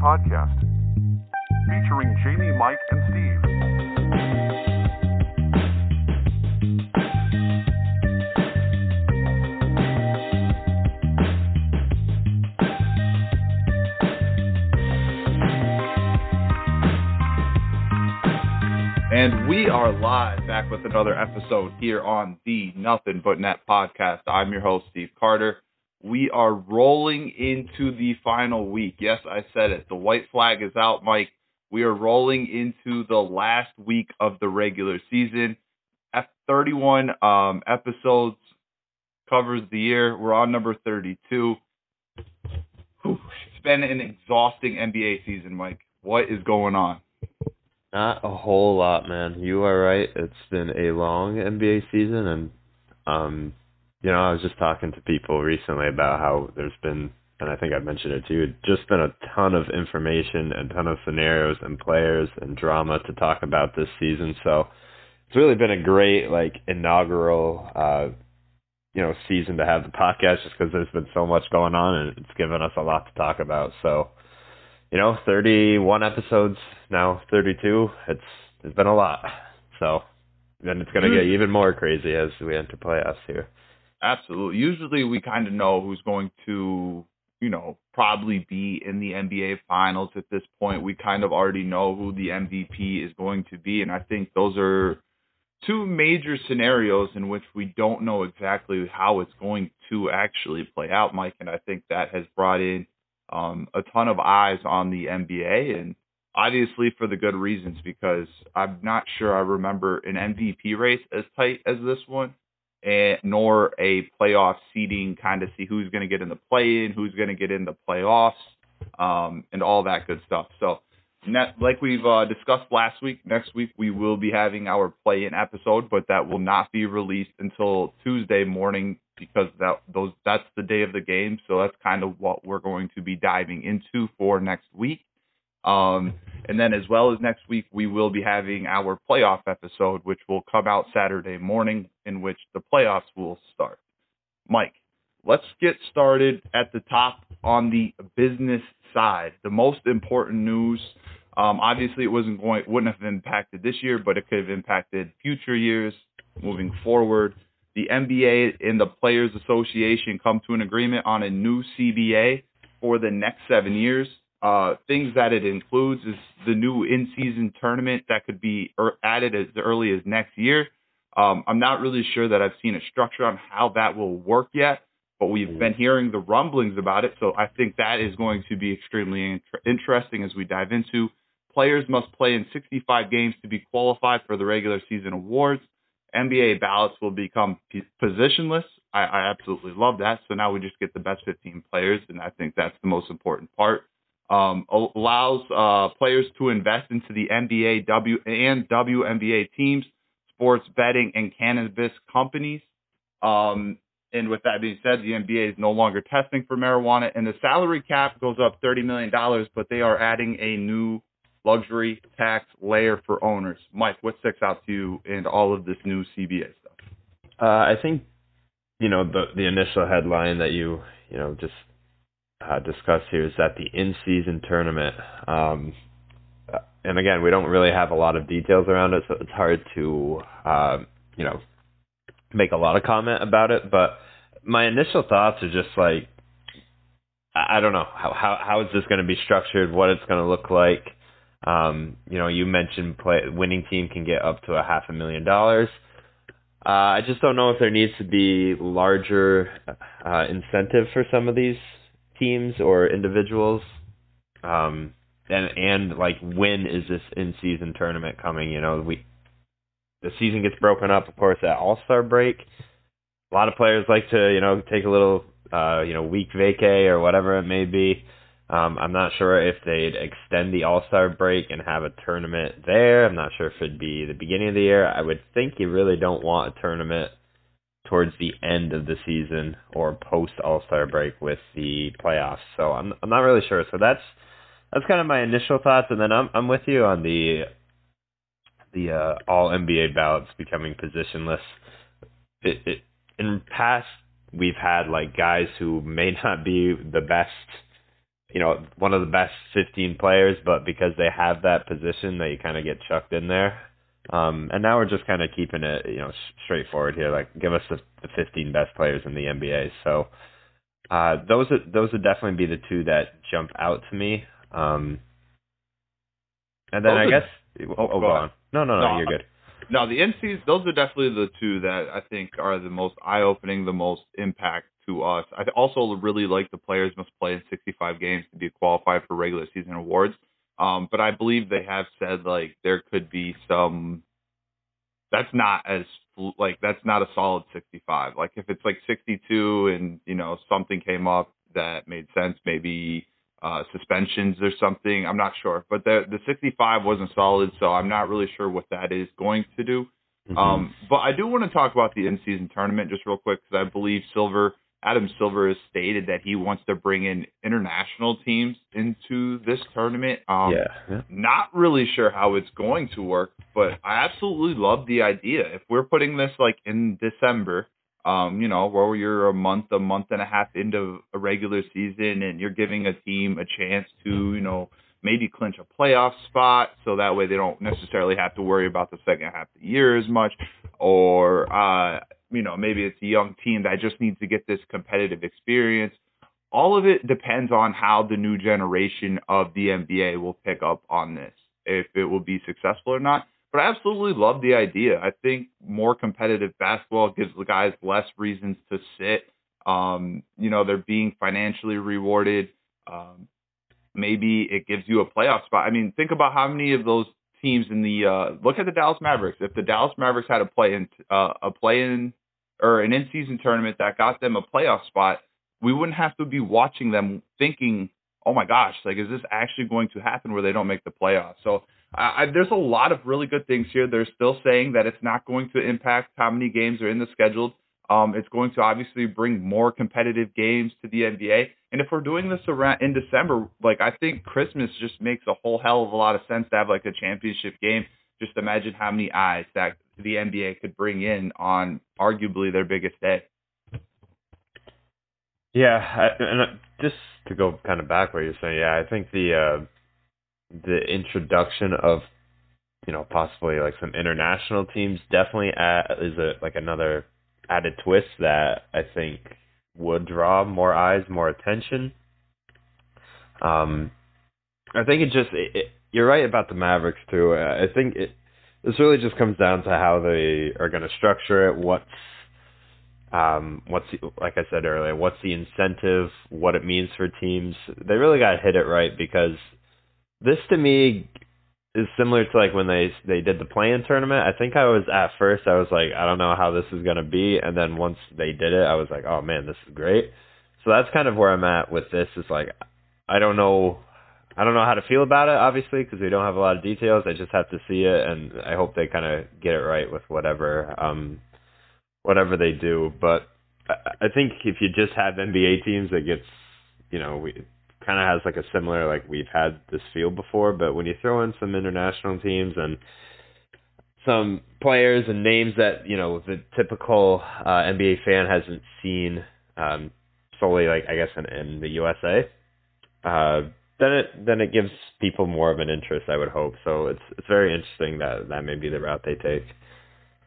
Podcast, featuring Jamie, Mike, and Steve. And we are live back with another episode here on the Nothing But Net podcast. I'm your host, Steve Carter. We are rolling into the final week. Yes, I said it. The white flag is out, Mike. We are rolling into the last week of the regular season. F 31 um, episodes covers the year. We're on number 32. Whew, It's been an exhausting NBA season, Mike. What is going on? Not a whole lot, man. You are right. It's been a long NBA season, and um, you know, I was just talking to people recently about how there's been, and I think I mentioned it too, just been a ton of information, and ton of scenarios and players and drama to talk about this season. So it's really been a great like inaugural, uh, you know, season to have the podcast, just because there's been so much going on, and it's given us a lot to talk about. So you know, 31 episodes now, 32. It's it's been a lot. So then it's gonna get even more crazy as we enter playoffs here. Absolutely. Usually we kind of know who's going to, you know, probably be in the NBA finals at this point. We kind of already know who the MVP is going to be. And I think those are two major scenarios in which we don't know exactly how it's going to actually play out, Mike. And I think that has brought in um, a ton of eyes on the NBA. And obviously for the good reasons, because I'm not sure I remember an MVP race as tight as this one nor a playoff seeding kind of see who's going to get in the play in, who's going to get in the playoffs, um, and all that good stuff. So, like we've uh, discussed last week, next week we will be having our play in episode, but that will not be released until Tuesday morning because that those that's the day of the game. So that's kind of what we're going to be diving into for next week. Um, and then as well as next week, we will be having our playoff episode, which will come out Saturday morning, in which the playoffs will start. Mike, let's get started at the top on the business side. The most important news, um, obviously, it wasn't going, wouldn't have impacted this year, but it could have impacted future years moving forward. The NBA and the Players Association come to an agreement on a new CBA for the next seven years. Uh, things that it includes is the new in-season tournament that could be er- added as early as next year. Um, I'm not really sure that I've seen a structure on how that will work yet, but we've been hearing the rumblings about it. So I think that is going to be extremely inter- interesting as we dive into. Players must play in 65 games to be qualified for the regular season awards. NBA ballots will become p- positionless. I, I absolutely love that. So now we just get the best 15 players, and I think that's the most important part um, allows uh, players to invest into the NBA W and WNBA teams, sports betting, and cannabis companies. Um, and with that being said, the NBA is no longer testing for marijuana, and the salary cap goes up $30 million, but they are adding a new luxury tax layer for owners. Mike, what sticks out to you in all of this new CBA stuff? Uh, I think you know the the initial headline that you you know just uh, discussed here is that the in-season tournament. Um, and again, we don't really have a lot of details around it, so it's hard to uh, you know make a lot of comment about it. But my initial thoughts are just like I I don't know how how how is this going to be structured, what it's going to look like. Um, you know, you mentioned play winning team can get up to a half a million dollars. Uh, I just don't know if there needs to be larger uh, incentive for some of these teams or individuals. Um, and and like when is this in season tournament coming? You know, we the season gets broken up, of course, at All Star break. A lot of players like to you know take a little uh, you know week vacay or whatever it may be. Um, I'm not sure if they'd extend the All Star break and have a tournament there. I'm not sure if it'd be the beginning of the year. I would think you really don't want a tournament towards the end of the season or post All Star break with the playoffs. So I'm I'm not really sure. So that's that's kind of my initial thoughts, and then I'm I'm with you on the the uh, All NBA ballots becoming positionless. It, it in past we've had like guys who may not be the best you know, one of the best 15 players, but because they have that position, they kind of get chucked in there. Um, and now we're just kind of keeping it, you know, straightforward here. Like, give us the, the 15 best players in the NBA. So, uh, those are, those would definitely be the two that jump out to me. Um, and then Those I are- guess, oh, oh, go go on. No, no, no, No, you're good. No, the NCs, those are definitely the two that I think are the most eye-opening, the most impact to us. I also really like the players must play in 65 games to be qualified for regular season awards. Um, but I believe they have said like there could be some. That's not as like that's not a solid 65. Like if it's like 62 and you know something came up that made sense, maybe uh, suspensions or something. I'm not sure, but the the 65 wasn't solid, so I'm not really sure what that is going to do. Mhm. Um, but I do want to talk about the in-season tournament just real quick because I believe Silver, Adam Silver, has stated that he wants to bring in international teams into this tournament. Um, yeah, yeah. Not really sure how it's going to work, but I absolutely love the idea. If we're putting this like in December, um, you know, where you're a month, a month and a half into a regular season, and you're giving a team a chance to, you know, maybe clinch a playoff spot, so that way they don't necessarily have to worry about the second half of the year as much, or uh, you know, maybe it's a young team that just needs to get this competitive experience. All of it depends on how the new generation of the NBA will pick up on this, if it will be successful or not. But I absolutely love the idea. I think more competitive basketball gives the guys less reasons to sit. Um, you know, they're being financially rewarded. Um, maybe it gives you a playoff spot. I mean, think about how many of those teams in the uh, look at the Dallas Mavericks. If the Dallas Mavericks had a play in uh, a play in or an in season tournament that got them a playoff spot, we wouldn't have to be watching them thinking, "Oh my gosh, like is this actually going to happen where they don't make the playoffs?" So I, I, there's a lot of really good things here. They're still saying that it's not going to impact how many games are in the scheduled. Um, it's going to obviously bring more competitive games to the NBA. And if we're doing this around in December, like I think Christmas just makes a whole hell of a lot of sense to have like a championship game. Just imagine how many eyes that the NBA could bring in on arguably their biggest day. Yeah, I, and uh, just to go kind of back what you're saying, yeah, I think the uh, the introduction of you know possibly like some international teams definitely add, is a like another added twist that I think would draw more eyes, more attention. Um, I think it just it, it, you're right about the Mavericks too. I think it this really just comes down to how they are going to structure it. What's um, what's like I said earlier, what's the incentive, what it means for teams. They really got to hit it right because this to me is similar to like when they they did the play-in tournament. I think I was at first I was like I don't know how this is to be and then once they did it I was like oh man, this is great. So that's kind of where I'm at with this is like I don't know I don't know how to feel about it obviously because we don't have a lot of details. I just have to see it and I hope they kind of get it right with whatever um whatever they do. But I think if you just have NBA teams, it gets, you know, we kind of has like a similar like we've had this feel before. But when you throw in some international teams and some players and names that you know the typical uh, NBA fan hasn't seen um, solely like I guess in, in the USA, uh, then it then it gives people more of an interest. I would hope. So it's it's very interesting that that may be the route they take.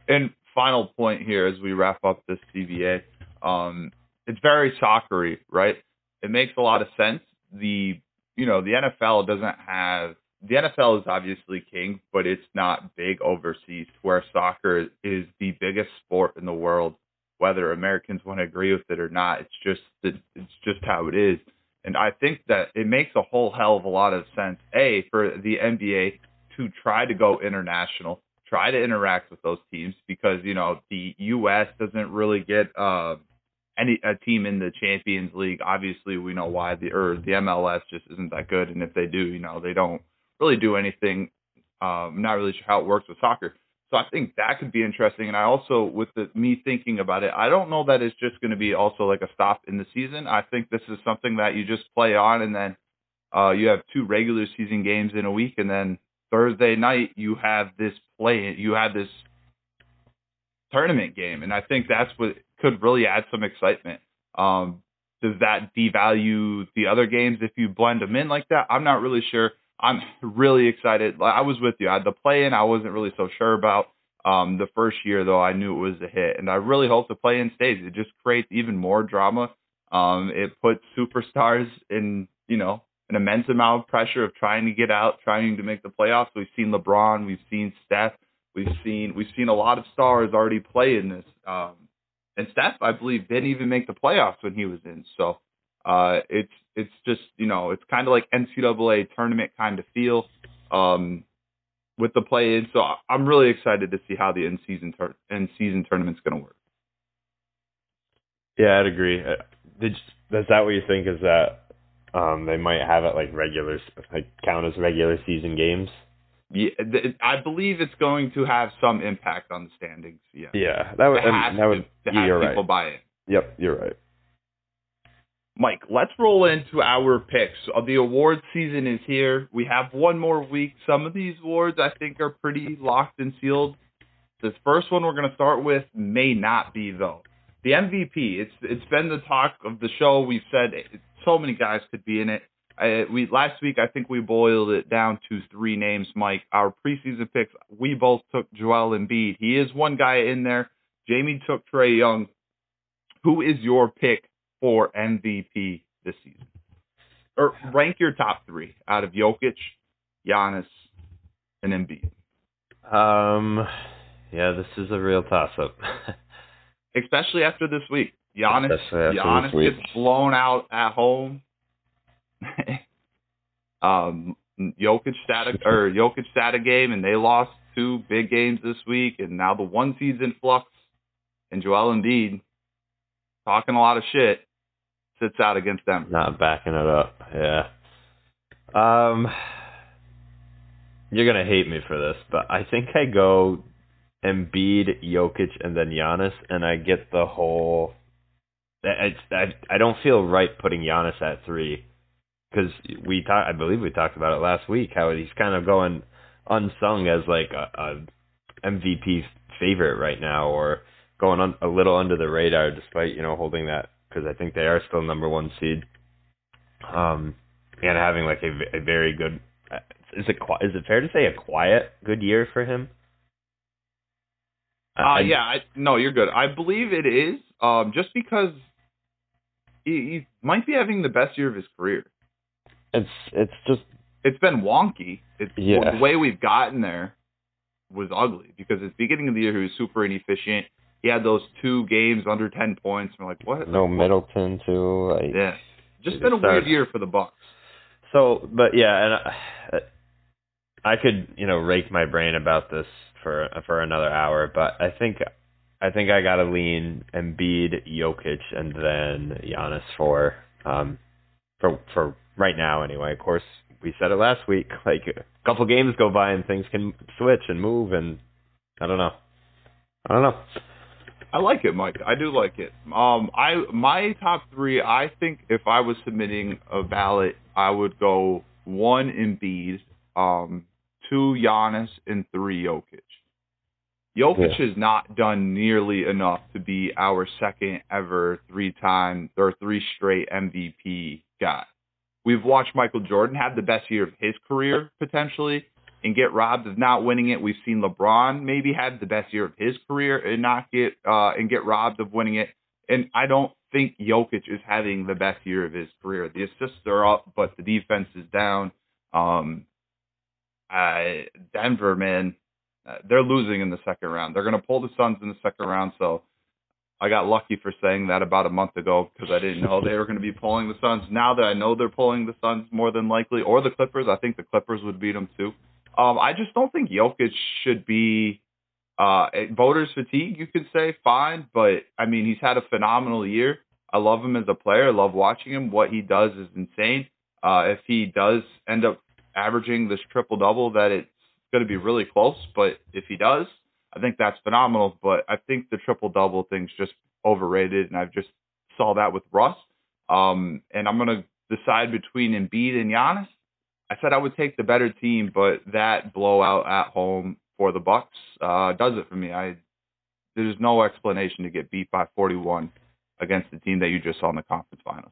And final point here as we wrap up this CBA, um, it's very soccery, right? It makes a lot of sense. The you know the NFL doesn't have the NFL is obviously king, but it's not big overseas. Where soccer is the biggest sport in the world, whether Americans want to agree with it or not, it's just it's just how it is. And I think that it makes a whole hell of a lot of sense. A for the NBA to try to go international, try to interact with those teams because you know the U.S. doesn't really get uh, any a team in the Champions League. Obviously, we know why the or the MLS just isn't that good, and if they do, you know, they don't really do anything. Um, not really sure how it works with soccer. So I think that could be interesting. And I also, with the, me thinking about it, I don't know that it's just going to be also like a stop in the season. I think this is something that you just play on, and then uh, you have two regular season games in a week, and then Thursday night you have this play, you have this tournament game, and I think that's what could really add some excitement. Um, does that devalue the other games if you blend them in like that? I'm not really sure. I'm really excited. I was with you. I had the play in. I wasn't really so sure about. Um, the first year though, I knew it was a hit, and I really hope the play in stays. It just creates even more drama. Um, it puts superstars in, you know, an immense amount of pressure of trying to get out, trying to make the playoffs. We've seen LeBron, we've seen Steph, we've seen we've seen a lot of stars already play in this. Um, and Steph, I believe, didn't even make the playoffs when he was in. So uh, it's it's just you know it's kind of like NCAA tournament kind of feel um, with the play in. So I'm really excited to see how the in season tur- in season tournament's going to work. Yeah, I'd agree. Uh, did is that what you think? Is that um, they might have it like regular, like count as regular season games? Yeah, I believe it's going to have some impact on the standings. Yeah. Yeah, that would. that would. To, to have people right. buy it. Yep, you're right. Mike, let's roll into our picks. Uh, the award season is here. We have one more week. Some of these awards I think are pretty locked and sealed. This first one we're going to start with may not be though. The MVP. It's it's been the talk of the show. We've said it, so many guys could be in it. I, we last week I think we boiled it down to three names. Mike, our preseason picks. We both took Joel Embiid. He is one guy in there. Jamie took Trae Young. Who is your pick for MVP this season? Or rank your top three out of Jokic, Giannis, and Embiid. Um, yeah, this is a real toss up. Especially after this week. Giannis, after Giannis gets blown out at home. um, Jokic stat a, or Jokic stat a game, and they lost two big games this week, and now the one seed's in flux. And Joel Embiid talking a lot of shit sits out against them. Not backing it up. Yeah. Um, you're gonna hate me for this, but I think I go Embiid, Jokic, and then Giannis, and I get the whole. I I, I don't feel right putting Giannis at three because we talked. I believe we talked about it last week how he's kind of going unsung as like a, a MVP favorite right now, or going on a little under the radar, despite you know holding that because I think they are still number one seed. Um, and having like a, a very good. Is it is it fair to say a quiet good year for him? Uh, I- yeah, I, no, you're good. I believe it is. Um, just because he, he might be having the best year of his career. It's it's just It's been wonky. It's Yeah. the way we've gotten there was ugly because at the beginning of the year he was super inefficient. He had those two games under ten points. And we're like, what? no Middleton too. Like, Yeah, just been a weird year for the Bucks. So, but yeah, and I, I could you know rake my brain about this for for another hour, but I think I think I gotta lean Embiid, Jokic, and then Giannis for um for for right now anyway. Of course, we said it last week. Like a couple games go by and things can switch and move, and I don't know. I don't know. I like it, Mike. I do like it. Um, I my top three. I think if I was submitting a ballot, I would go one Embiid, um, two Giannis, and three Jokic. Jokic has not done nearly enough to be our second ever three time or three straight MVP guy. We've watched Michael Jordan have the best year of his career potentially and get robbed of not winning it. We've seen LeBron maybe have the best year of his career and not get uh and get robbed of winning it. And I don't think Jokic is having the best year of his career. The assists are up, but the defense is down. Um, uh, Denver, man, uh, they're losing in the second round. They're going to pull the Suns in the second round. So I got lucky for saying that about a month ago because I didn't know they were going to be pulling the Suns. Now that I know they're pulling the Suns more than likely, or the Clippers, I think the Clippers would beat them too. Um, I just don't think Jokic should be uh, voters fatigue. You could say fine, but I mean he's had a phenomenal year. I love him as a player. I love watching him. What he does is insane. Uh, if he does end up averaging this triple double, that it's going to be really close. But if he does, I think that's phenomenal. But I think the triple double thing's just overrated, and I've just saw that with Russ. Um, and I'm to decide between Embiid and Giannis. I said I would take the better team, but that blowout at home for the Bucks uh, does it for me. I there's no explanation to get beat by 41 against the team that you just saw in the conference finals.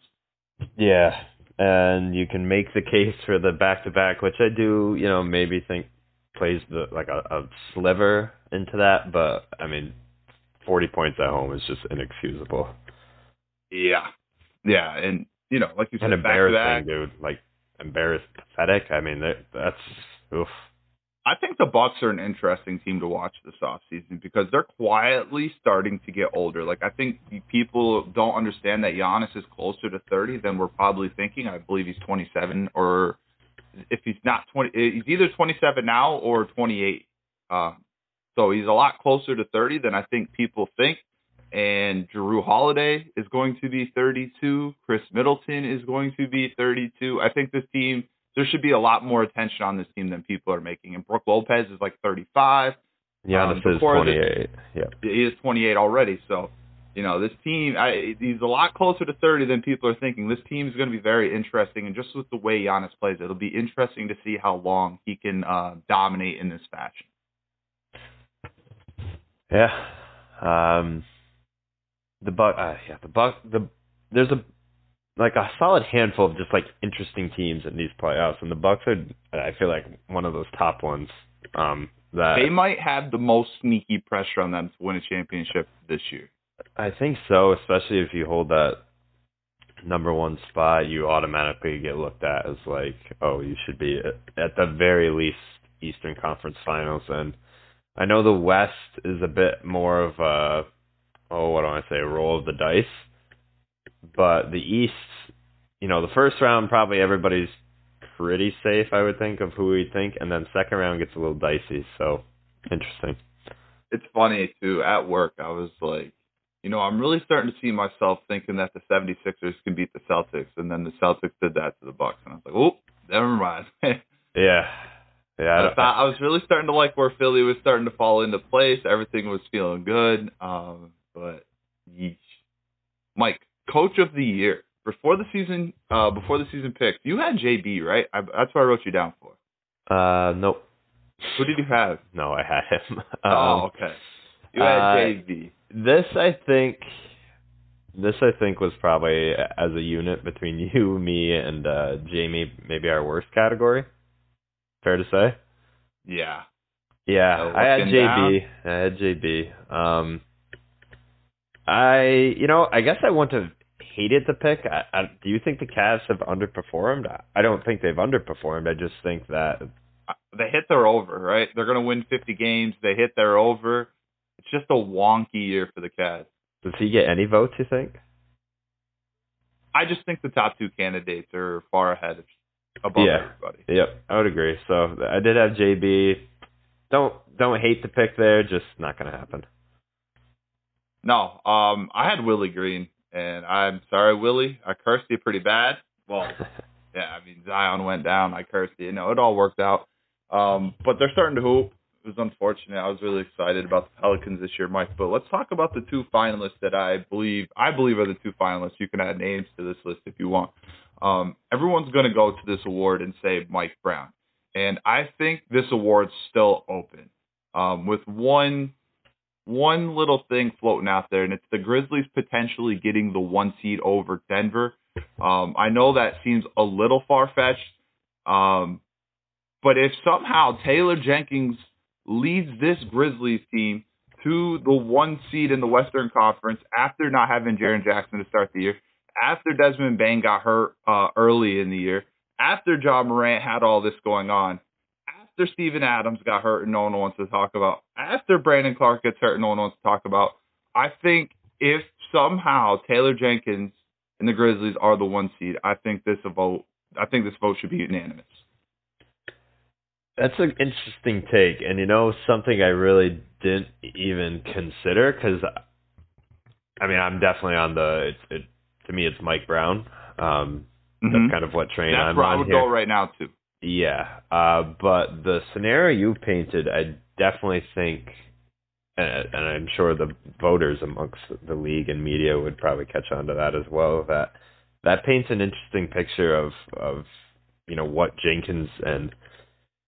Yeah, and you can make the case for the back to back, which I do, you know, maybe think plays the like a, a sliver into that, but I mean, forty points at home is just inexcusable. Yeah, yeah, and you know, like you said, and embarrassing, dude. Like embarrassed, pathetic. I mean, that, that's oof. I think the Bucks are an interesting team to watch this offseason because they're quietly starting to get older. Like I think people don't understand that Giannis is closer to 30 than we're probably thinking. I believe he's 27 or if he's not 20 he's either 27 now or 28. Uh, so he's a lot closer to 30 than I think people think. And Jrue Holiday is going to be 32. Khris Middleton is going to be 32. I think this team there should be a lot more attention on this team than people are making. And Brook Lopez is like 35. Yeah, um, this is 28. Yeah, he is 28 already. So, you know, this team, I, he's a lot closer to 30 than people are thinking. This team is going to be very interesting, and just with the way Giannis plays, it'll be interesting to see how long he can uh, dominate in this fashion. Yeah, um, the buck. Uh, yeah, the buck. The there's a like a solid handful of just like interesting teams in these playoffs, and the Bucks are I feel like one of those top ones. Um, that they might have the most sneaky pressure on them to win a championship this year. I think so, especially if you hold that number one spot, you automatically get looked at as like, oh, you should be at the very least Eastern Conference Finals. And I know the West is a bit more of a, oh, what do I say, roll of the dice but the East, you know, the first round probably everybody's pretty safe, I would think, of who we think, and then second round gets a little dicey. So interesting. It's funny too. At work, I was like, you know, I'm really starting to see myself thinking that the 76ers can beat the Celtics, and then the Celtics did that to the Bucks, and I was like, oh, never mind. yeah. Yeah, I, thought I was really starting to like where Philly was starting to fall into place. Everything was feeling good. Um, but yeesh. Mike, coach of the year before the season uh before the season picks, you had jb right I, that's what i wrote you down for uh nope who did you have no i had him um, oh okay you had uh, jb this i think this i think was probably as a unit between you me and uh jamie maybe our worst category fair to say yeah yeah i had jb down. i had jb um I, you know, I guess I want to hated the pick. I, I, do you think the Cavs have underperformed? I don't think they've underperformed. I just think that they hit their over. Right, they're going to win 50 games. They hit their over. It's just a wonky year for the Cavs. Does he get any votes? You think? I just think the top two candidates are far ahead above yeah. everybody. Yep, I would agree. So I did have JB. Don't don't hate the pick there. Just not going to happen. No, um, I had Willie Green. And I'm sorry, Willie. I cursed you pretty bad. Well, yeah, I mean Zion went down. I cursed you. No, it all worked out. Um, but they're starting to hoop. It was unfortunate. I was really excited about the Pelicans this year, Mike. But let's talk about the two finalists that I believe I believe are the two finalists. You can add names to this list if you want. Um, everyone's going to go to this award and say Mike Brown, and I think this award's still open. Um, with one one little thing floating out there, and it's the Grizzlies potentially getting the one seed over Denver. Um, I know that seems a little far fetched, um, but if somehow Taylor Jenkins leads this Grizzlies team to the one seed in the Western Conference after not having Jaren Jackson to start the year, after Desmond Bane got hurt uh, early in the year, after Ja Morant had all this going on, after Steven Adams got hurt and no one wants to talk about, after Brandon Clarke gets hurt and no one wants to talk about, I think if somehow Taylor Jenkins and the Grizzlies are the one seed, I think this vote I think this vote should be unanimous. That's an interesting take, and you know something I really didn't even consider because, I mean, I'm definitely on the. It, it, to me, it's Mike Brown. Um, mm-hmm. That's kind of what train that's I'm where on I would here. go right now too. Yeah, uh, but the scenario you painted, I definitely think, and, and I'm sure the voters amongst the league and media would probably catch on to that as well. That that paints an interesting picture of of you know what Jenkins and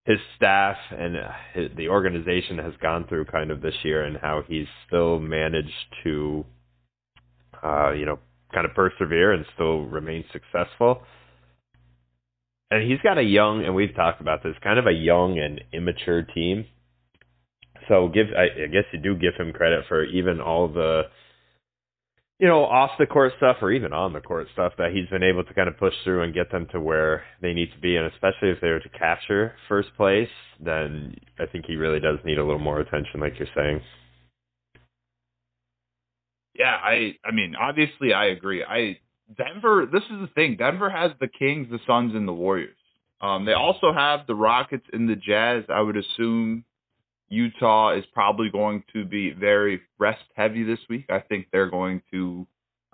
his staff and his, the organization has gone through kind of this year, and how he's still managed to uh, you know, kind of persevere and still remain successful. And he's got a young, and we've talked about this, kind of a young and immature team. So give, I, I guess you do give him credit for even all the, you know, off the court stuff or even on the court stuff that he's been able to kind of push through and get them to where they need to be. And especially if they were to capture first place, then I think he really does need a little more attention, like you're saying. Yeah, I I mean, obviously I agree. I Denver, this is the thing. Denver has the Kings, the Suns, and the Warriors. Um, they also have the Rockets and the Jazz. I would assume Utah is probably going to be very rest heavy this week. I think they're going to,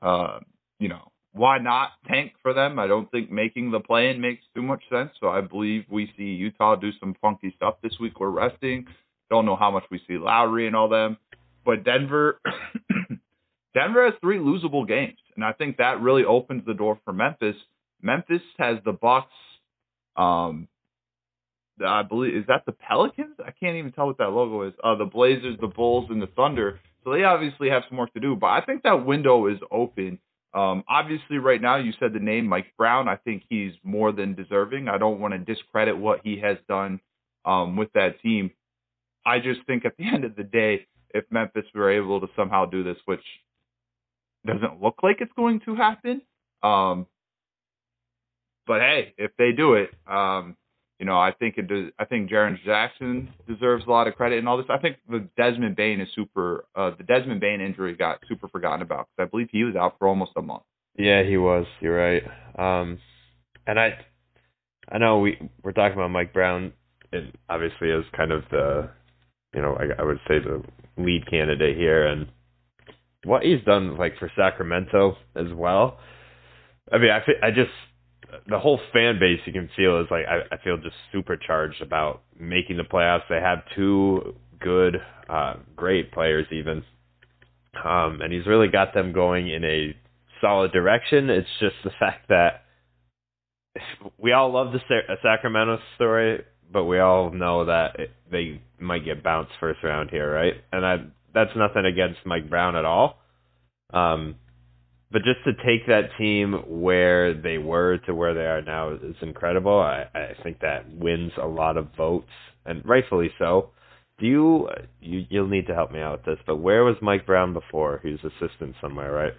uh, you know, why not tank for them? I don't think making the play in makes too much sense. So I believe we see Utah do some funky stuff this week. We're resting. Don't know how much we see Lowry and all them, but Denver, Denver has three losable games, and I think that really opens the door for Memphis. Memphis has the Bucks. Um, I believe is that the Pelicans. I can't even tell what that logo is. Uh, the Blazers, the Bulls, and the Thunder. So they obviously have some work to do, but I think that window is open. Um, obviously, right now you said the name Mike Brown. I think he's more than deserving. I don't want to discredit what he has done um, with that team. I just think at the end of the day, if Memphis were able to somehow do this, which doesn't look like it's going to happen, um, but hey, if they do it, um, you know, I think it does, I think Jaren Jackson deserves a lot of credit and all this. I think the Desmond Bane is super. Uh, the Desmond Bane injury got super forgotten about because I believe he was out for almost a month. Yeah, he was. You're right. Um, and I, I know we we're talking about Mike Brown, and obviously as kind of the, you know, I, I would say the lead candidate here, and what he's done like for Sacramento as well. I mean, I I just the whole fan base you can feel is like I, I feel just supercharged about making the playoffs. They have two good, uh, great players even, um, and he's really got them going in a solid direction. It's just the fact that we all love the Sacramento story, but we all know that it, they might get bounced first round here, right? And I, that's nothing against Mike Brown at all. Um, but just to take that team where they were to where they are now is incredible. I, I think that wins a lot of votes, and rightfully so. Do you, you you'll need to help me out with this, but where was Mike Brown before? He was assistant somewhere, right?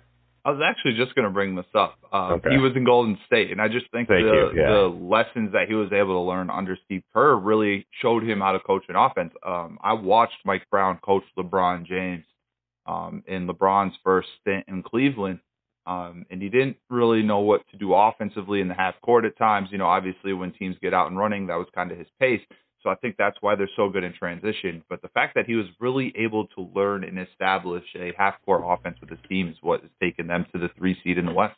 I was actually just going to bring this up. Um, Okay. He was in Golden State, and I just think Thank the, yeah. the lessons that he was able to learn under Steve Kerr really showed him how to coach an offense. Um, I watched Mike Brown coach LeBron James um, in LeBron's first stint in Cleveland, um, and he didn't really know what to do offensively in the half court at times. You know, obviously when teams get out and running, that was kind of his pace. So I think that's why they're so good in transition. But the fact that he was really able to learn and establish a half court offense with his team is what has taken them to the three seed in the West.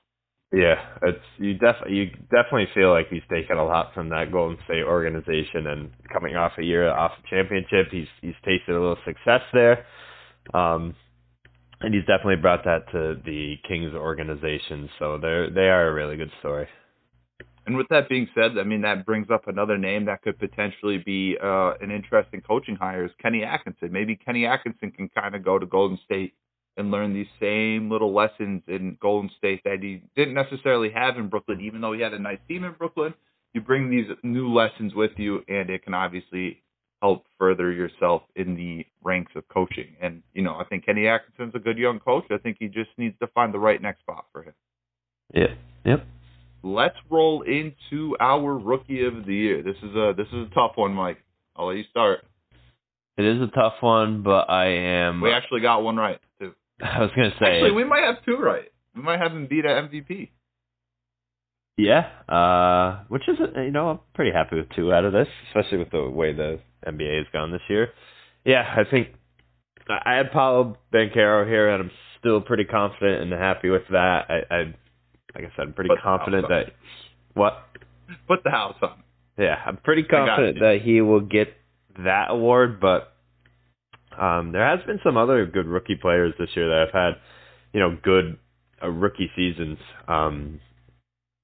Yeah, it's you def you definitely feel like he's taken a lot from that Golden State organization, and coming off a year off a championship, he's he's tasted a little success there, um, and he's definitely brought that to the Kings organization. So they're they are a really good story. And with that being said, I mean that brings up another name that could potentially be uh, an interesting coaching hire is Kenny Atkinson. Maybe Kenny Atkinson can kind of go to Golden State and learn these same little lessons in Golden State that he didn't necessarily have in Brooklyn, even though he had a nice team in Brooklyn. You bring these new lessons with you, and it can obviously help further yourself in the ranks of coaching. And you know, I think Kenny Atkinson's a good young coach. I think he just needs to find the right next spot for him. Yeah. Yep. Let's roll into our rookie of the year. This is a this is a tough one, Mike. I'll let you start. It is a tough one, but I am. We actually got one right too. I was gonna say. Actually, we might have two right. We might have him beat at MVP. Yeah, uh, which is you know I'm pretty happy with two out of this, especially with the way the NBA has gone this year. Yeah, I think I had Paolo Banchero here, and I'm still pretty confident and happy with that. I, I like I said, I'm pretty Put confident that what? Put the house on. Yeah, I'm pretty confident that he will get that award, but um, there has been some other good rookie players this year that have had, you know, good uh, rookie seasons. Um,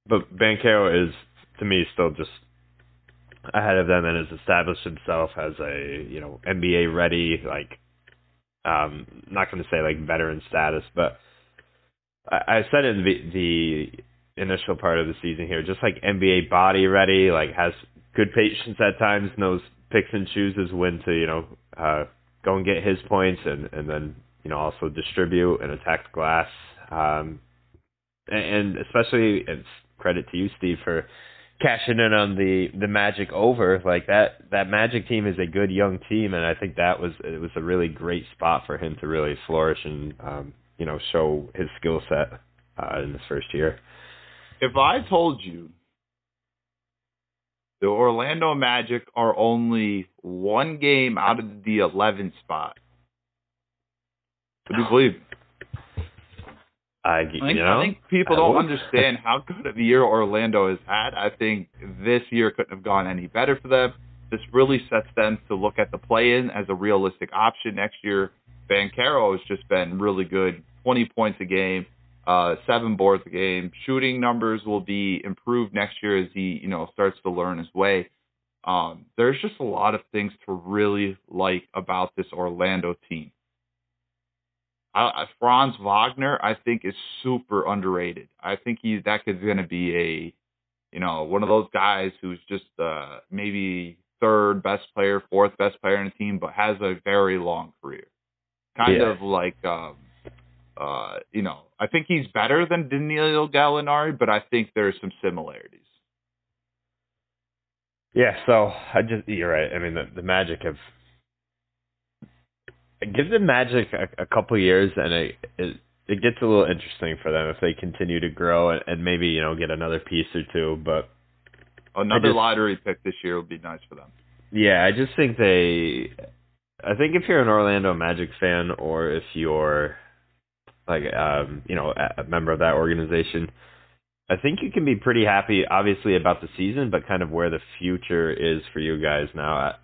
but Banchero is, to me, still just ahead of them and has established himself as a, you know, NBA ready, like, um, not going to say like veteran status, but I, I said in the, the initial part of the season here, just like NBA body ready, like has good patience at times, knows picks and chooses when to you know uh, go and get his points, and and then you know also distribute and attack glass. Um, and, and especially it's credit to you, Steve, for cashing in on the the Magic over. Like that that Magic team is a good young team, and I think that was it was a really great spot for him to really flourish and um, you know show his skill set uh, in his first year. If I told you the Orlando Magic are only one game out of the 11 spot, would you believe? I, I think, you know, I think people don't understand how good of a year Orlando has had. I think this year couldn't have gone any better for them. This really sets them to look at the play-in as a realistic option next year. Banchero has just been really good, 20 points a game, uh, seven boards a game. Shooting numbers will be improved next year as he, you know, starts to learn his way. Um, there's just a lot of things to really like about this Orlando team. I, Franz Wagner, I think, is super underrated. I think he that is going to be a, you know, one of those guys who's just uh, maybe third best player, fourth best player in the team, but has a very long career. Kind Yeah. of like, um, uh, you know, I think he's better than Danilo Gallinari, but I think there's some similarities. Yeah, so I just you're right. I mean, the, the Magic have give the Magic a, a couple years, and it, it it gets a little interesting for them if they continue to grow and, and maybe you know get another piece or two. But Another just- lottery pick this year would be nice for them. yeah, I just think they. I think if you're an Orlando Magic fan or if you're like um you know a, a member of that organization, I think you can be pretty happy, obviously about the season, but kind of where the future is for you guys now.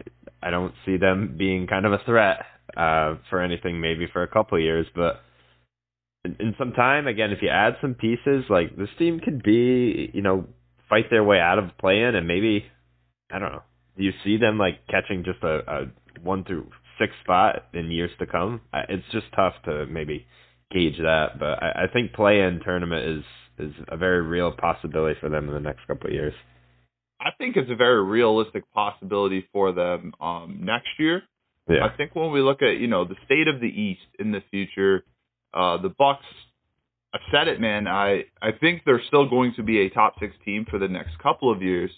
I, don't see them being kind of a threat uh, for anything, maybe for a couple years, but in, in some time, again, if you add some pieces, like this team could be, you know, fight their way out of play-in, and maybe I don't know. Do you see them like catching just a, a one through six spot in years to come? It's just tough to maybe gauge that, but I, I think play-in tournament is is a very real possibility for them in the next couple of years. I think it's a very realistic possibility for them um, next year. Yeah, I think when we look at you know the state of the East in the future, uh, the Bucks. I've said it, man. I I think they're still going to be a top six team for the next couple of years.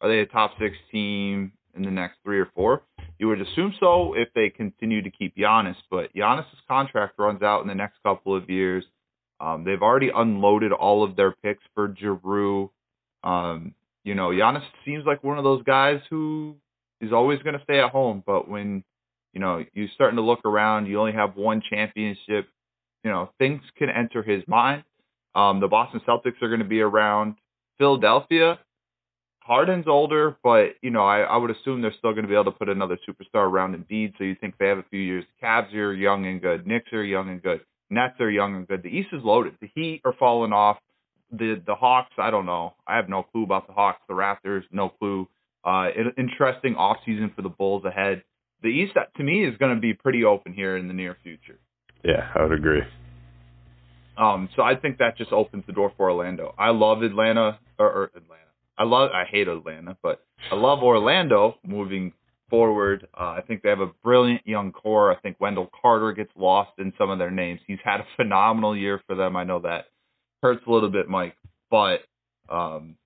Are they a top six team in the next three or four? You would assume so if they continue to keep Giannis, but Giannis's contract runs out in the next couple of years. Um, they've already unloaded all of their picks for Jrue. Um, you know, Giannis seems like one of those guys who is always going to stay at home, but when you know you're starting to look around, you only have one championship. You know, things can enter his mind. Um, the Boston Celtics are going to be around. Philadelphia, Harden's older, but you know, I, I would assume they're still going to be able to put another superstar around Embiid. So you think they have a few years. Cavs are young and good. Knicks are young and good. Nets are young and good. The East is loaded. The Heat are falling off. The the Hawks, I don't know. I have no clue about the Hawks. The Raptors, no clue. Uh, an interesting off season for the Bulls ahead. The East, uh, to me, is going to be pretty open here in the near future. yeah, I would agree. Um, so I think that just opens the door for Orlando. I love Atlanta or, or Atlanta. I love I hate Atlanta, but I love Orlando moving forward. Uh, I think they have a brilliant young core. I think Wendell Carter gets lost in some of their names. He's had a phenomenal year for them. I know that hurts a little bit, Mike, but um,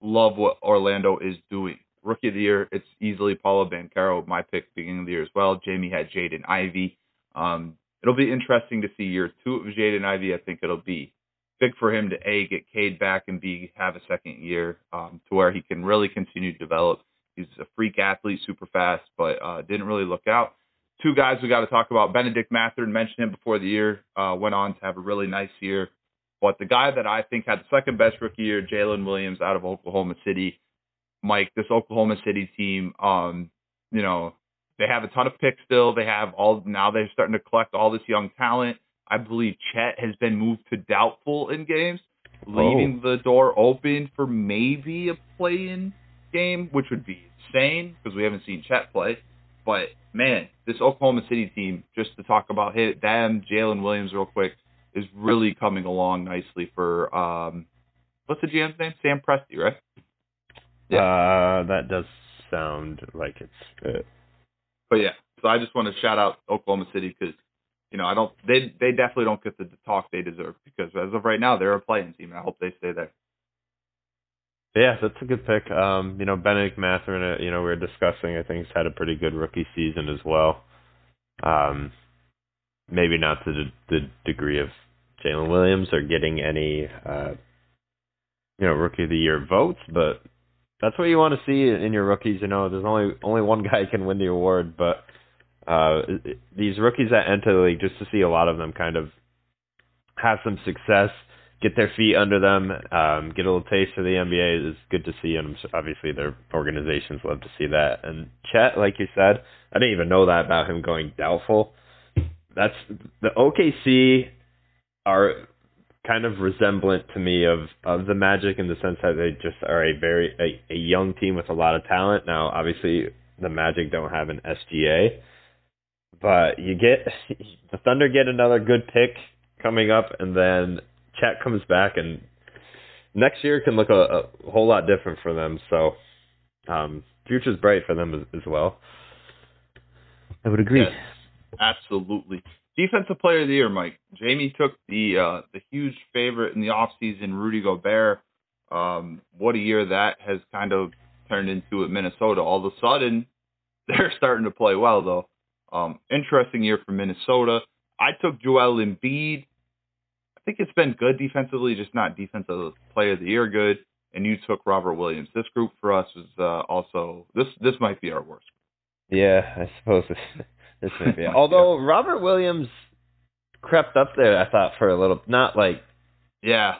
love what Orlando is doing. Rookie of the year, it's easily Paolo Banchero, my pick beginning of the year as well. Jamie had Jaden Ivey. Um, it'll be interesting to see year two of Jaden Ivey. I think it'll be big for him to a get Cade back and b have a second year um, to where he can really continue to develop. He's a freak athlete, super fast, but uh, didn't really look out. Two guys we got to talk about. Bennedict Mathurin mentioned him before the year. Uh, went on to have a really nice year. But the guy that I think had the second best rookie year, Jalen Williams, out of Oklahoma City. Mike, this Oklahoma City team, um, you know, they have a ton of picks still. They have all now they're starting to collect all this young talent. I believe Chet has been moved to doubtful in games, leaving the door open for maybe a play-in game, which would be insane because we haven't seen Chet play. But man, this Oklahoma City team, just to talk about hit them, Jalen Williams real quick, is really coming along nicely for um, what's the GM's name? Sam Presti, right? Yeah. Uh, that does sound like it's. Uh, but yeah, so I just want to shout out Oklahoma City because you know I don't they they definitely don't get the talk they deserve because as of right now they're a playing team. I hope they stay there. Yeah, that's a good pick. Um, you know, Bennedict Mathurin, uh, you know, we are discussing. I think he's had a pretty good rookie season as well. Um, maybe not to the, the degree of Jalen Williams or getting any, uh, you know, rookie of the year votes, but that's what you want to see in your rookies. You know, there's only only one guy can win the award, but uh, these rookies that enter the league, just to see a lot of them kind of have some success, get their feet under them, um, get a little taste of the NBA is good to see, and obviously their organizations love to see that. And Chet, like you said, I didn't even know that about him going doubtful. That's the OKC are kind of resemblant to me of of the Magic in the sense that they just are a very a, a young team with a lot of talent. Now, obviously, the Magic don't have an SGA, but you get the Thunder get another good pick coming up, and then Chet comes back, and next year can look a, a whole lot different for them. So, um, future's bright for them as, as well. I would agree. Yes, absolutely. Defensive player of the year, Mike. Jamie took the uh, the huge favorite in the offseason, Rudy Gobert. Um, what a year that has kind of turned into at Minnesota. All of a sudden, they're starting to play well, though. Um, interesting year for Minnesota. I took Joel Embiid. I think it's been good defensively, just not defensive player of the year good. And you took Robert Williams. This group for us is uh, also this. This might be our worst. Yeah, I suppose this be. Although yeah. Robert Williams crept up there, I thought for a little, not like yeah,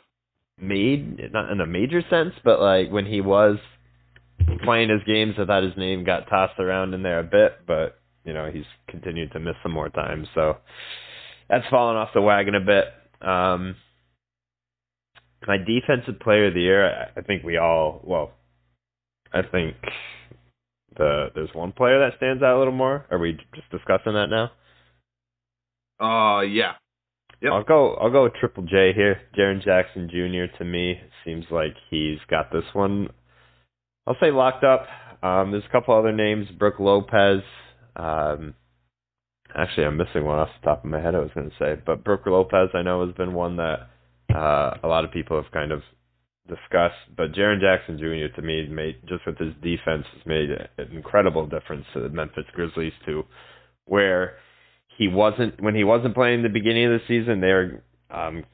made not in a major sense, but like when he was playing his games, I thought his name got tossed around in there a bit, but you know he's continued to miss some more times, so that's fallen off the wagon a bit. Um, my defensive player of the year, I think we all, well, I think the there's one player that stands out a little more. Are we just discussing that now? Uh, yeah. Yep. I'll go. I'll go with Triple J here. Jaren Jackson Jr. To me seems like he's got this one. I'll say locked up. Um, there's a couple other names. Brook Lopez. Um, actually, I'm missing one off the top of my head. I was going to say, but Brook Lopez I know has been one that uh, a lot of people have kind of discuss, but Jaren Jackson Jr. to me made just with his defense has made an incredible difference to the Memphis Grizzlies to where he wasn't when he wasn't playing the beginning of the season. They're um,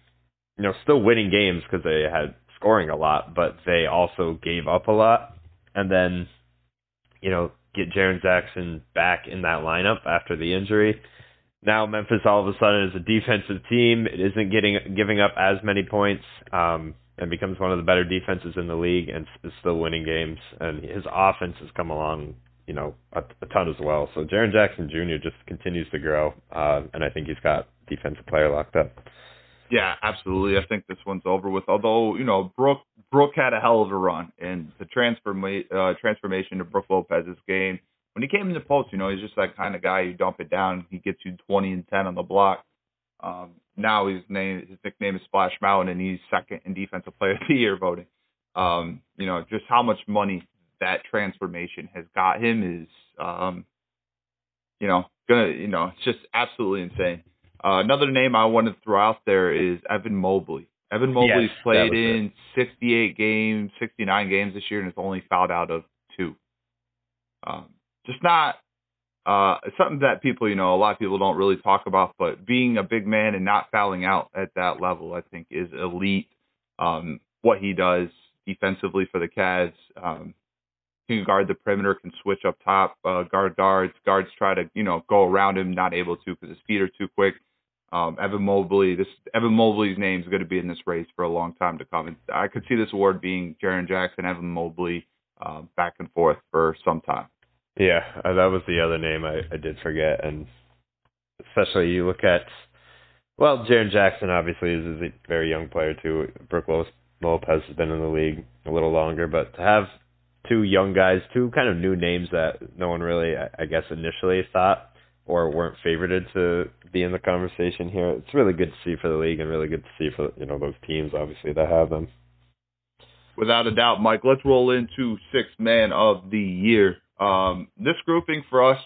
you know still winning games because they had scoring a lot, but they also gave up a lot, and then you know get Jaren Jackson back in that lineup after the injury. Now Memphis all of a sudden is a defensive team. It isn't getting giving up as many points. Um, and becomes one of the better defenses in the league and is still winning games. And his offense has come along, you know, a, a ton as well. So Jaren Jackson Jr. just continues to grow, uh, and I think he's got defensive player locked up. Yeah, absolutely. I think this one's over with. Although you know, Brook Brook had a hell of a run, and the transforma- uh, transformation of Brook Lopez's game when he came in the post, you know, he's just that kind of guy. You dump it down, he gets you 20 and 10 on the block. Um, now his name, his nickname is Splash Mountain, and he's second in Defensive Player of the Year voting. Um, you know, just how much money that transformation has got him is, um, you know, gonna, you know, it's just absolutely insane. Uh, another name I want to throw out there is Evan Mobley. Evan Mobley's yes, played in it. 68 games, 69 games this year, and has only fouled out of two. Um, just not uh, something that people, you know, a lot of people don't really talk about, but being a big man and not fouling out at that level, I think, is elite. Um, what he does defensively for the Cavs, um, can guard the perimeter, can switch up top, uh, guard guards. Guards try to, you know, go around him, not able to because his feet are too quick. Um, Evan Mobley, this Evan Mobley's name is going to be in this race for a long time to come. And I could see this award being Jaren Jackson, Evan Mobley, uh, back and forth for some time. Yeah, uh, that was the other name I, I did forget, and especially you look at, well, Jaren Jackson obviously is, is a very young player too. Brook Lopez has been in the league a little longer, but to have two young guys, two kind of new names that no one really, I guess, initially thought or weren't favorited to be in the conversation here. It's really good to see for the league and really good to see for you know those teams obviously that have them. Without a doubt, Mike. Let's roll into six man of the year. Um, this grouping for us,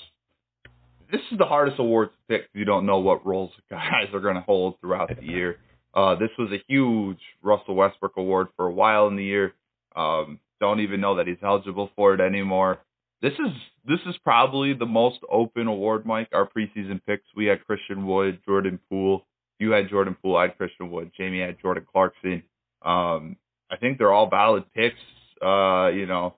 this is the hardest award to pick you don't know what roles guys are going to hold throughout the year. Uh, this was a huge Russell Westbrook award for a while in the year. Um, don't even know that he's eligible for it anymore. This is this is probably the most open award, Mike. Our preseason picks. We had Christian Wood, Jordan Poole. You had Jordan Poole. I had Christian Wood. Jamie had Jordan Clarkson. Um, I think they're all valid picks. Uh, you know,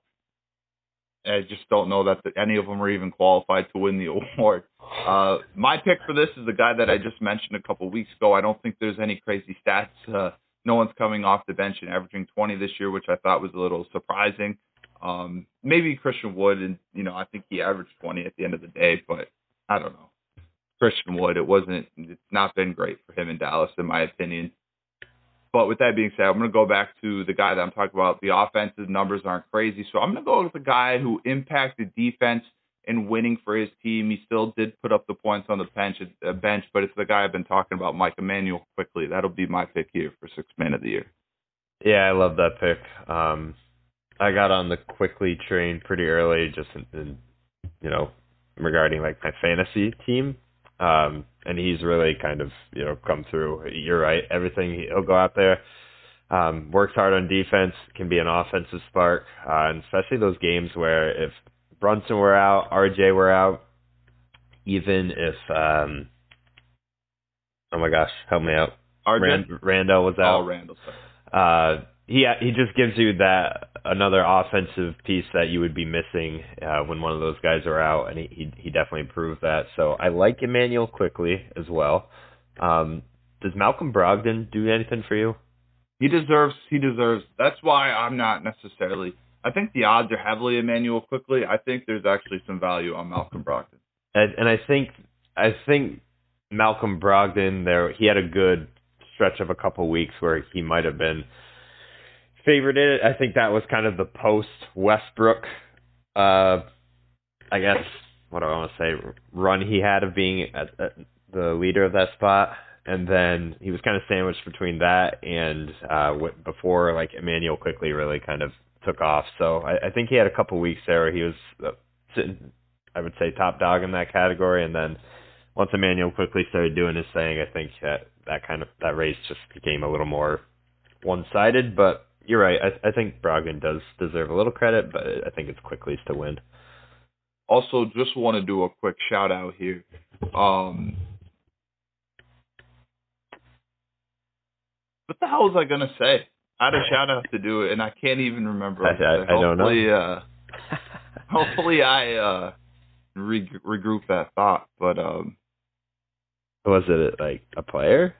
I just don't know that the, any of them are even qualified to win the award. Uh, my pick for this is the guy that I just mentioned a couple weeks ago. I don't think there's any crazy stats. Uh, no one's coming off the bench and averaging 20 this year, which I thought was a little surprising. Um, maybe Christian Wood, and you know, I think he averaged 20 at the end of the day, but I don't know. Christian Wood, it wasn't. It's not been great for him in Dallas, in my opinion. But with that being said, I'm going to go back to the guy that I'm talking about. The offensive numbers aren't crazy, so I'm going to go with the guy who impacted defense and winning for his team. He still did put up the points on the bench, uh, bench, but it's the guy I've been talking about, Mike Immanuel. Quickley. that'll be my pick here for six man of the year. Yeah, I love that pick. Um, I got on the Quickley train pretty early, just in, in you know regarding like my fantasy team. Um, and he's really kind of you know come through. You're right. Everything he'll go out there, um, works hard on defense, can be an offensive spark, uh, and especially those games where if Brunson were out, RJ were out, even if um, oh my gosh, help me out. RJ Rand, Randle was out. Oh, Randle. Sorry. Uh, he he just gives you that another offensive piece that you would be missing uh, when one of those guys are out, and he he, he definitely proved that. So I like Immanuel Quickley as well. Um, does Malcolm Brogdon do anything for you? He deserves. He deserves. That's why I'm not necessarily. I think the odds are heavily Immanuel Quickley. I think there's actually some value on Malcolm Brogdon. And, and I think I think Malcolm Brogdon there he had a good stretch of a couple weeks where he might have been favored it. I think that was kind of the post Westbrook, uh, I guess what do I want to say run he had of being at, at the leader of that spot, and then he was kind of sandwiched between that and uh, what, before like Immanuel Quickley really kind of took off. So I, I think he had a couple weeks there where he was uh, sitting, I would say top dog in that category, and then once Immanuel Quickley started doing his thing, I think that that kind of that race just became a little more one sided, but you're right. I, I think Brogdon does deserve a little credit, but I think it's Quickley's to win. Also, just want to do a quick shout out here. Um, what the hell was I gonna say? I had a shout out to do it, and I can't even remember. I, I, I don't hopefully, know. Uh, hopefully, I uh, re- regroup that thought. But um, Was it like a player?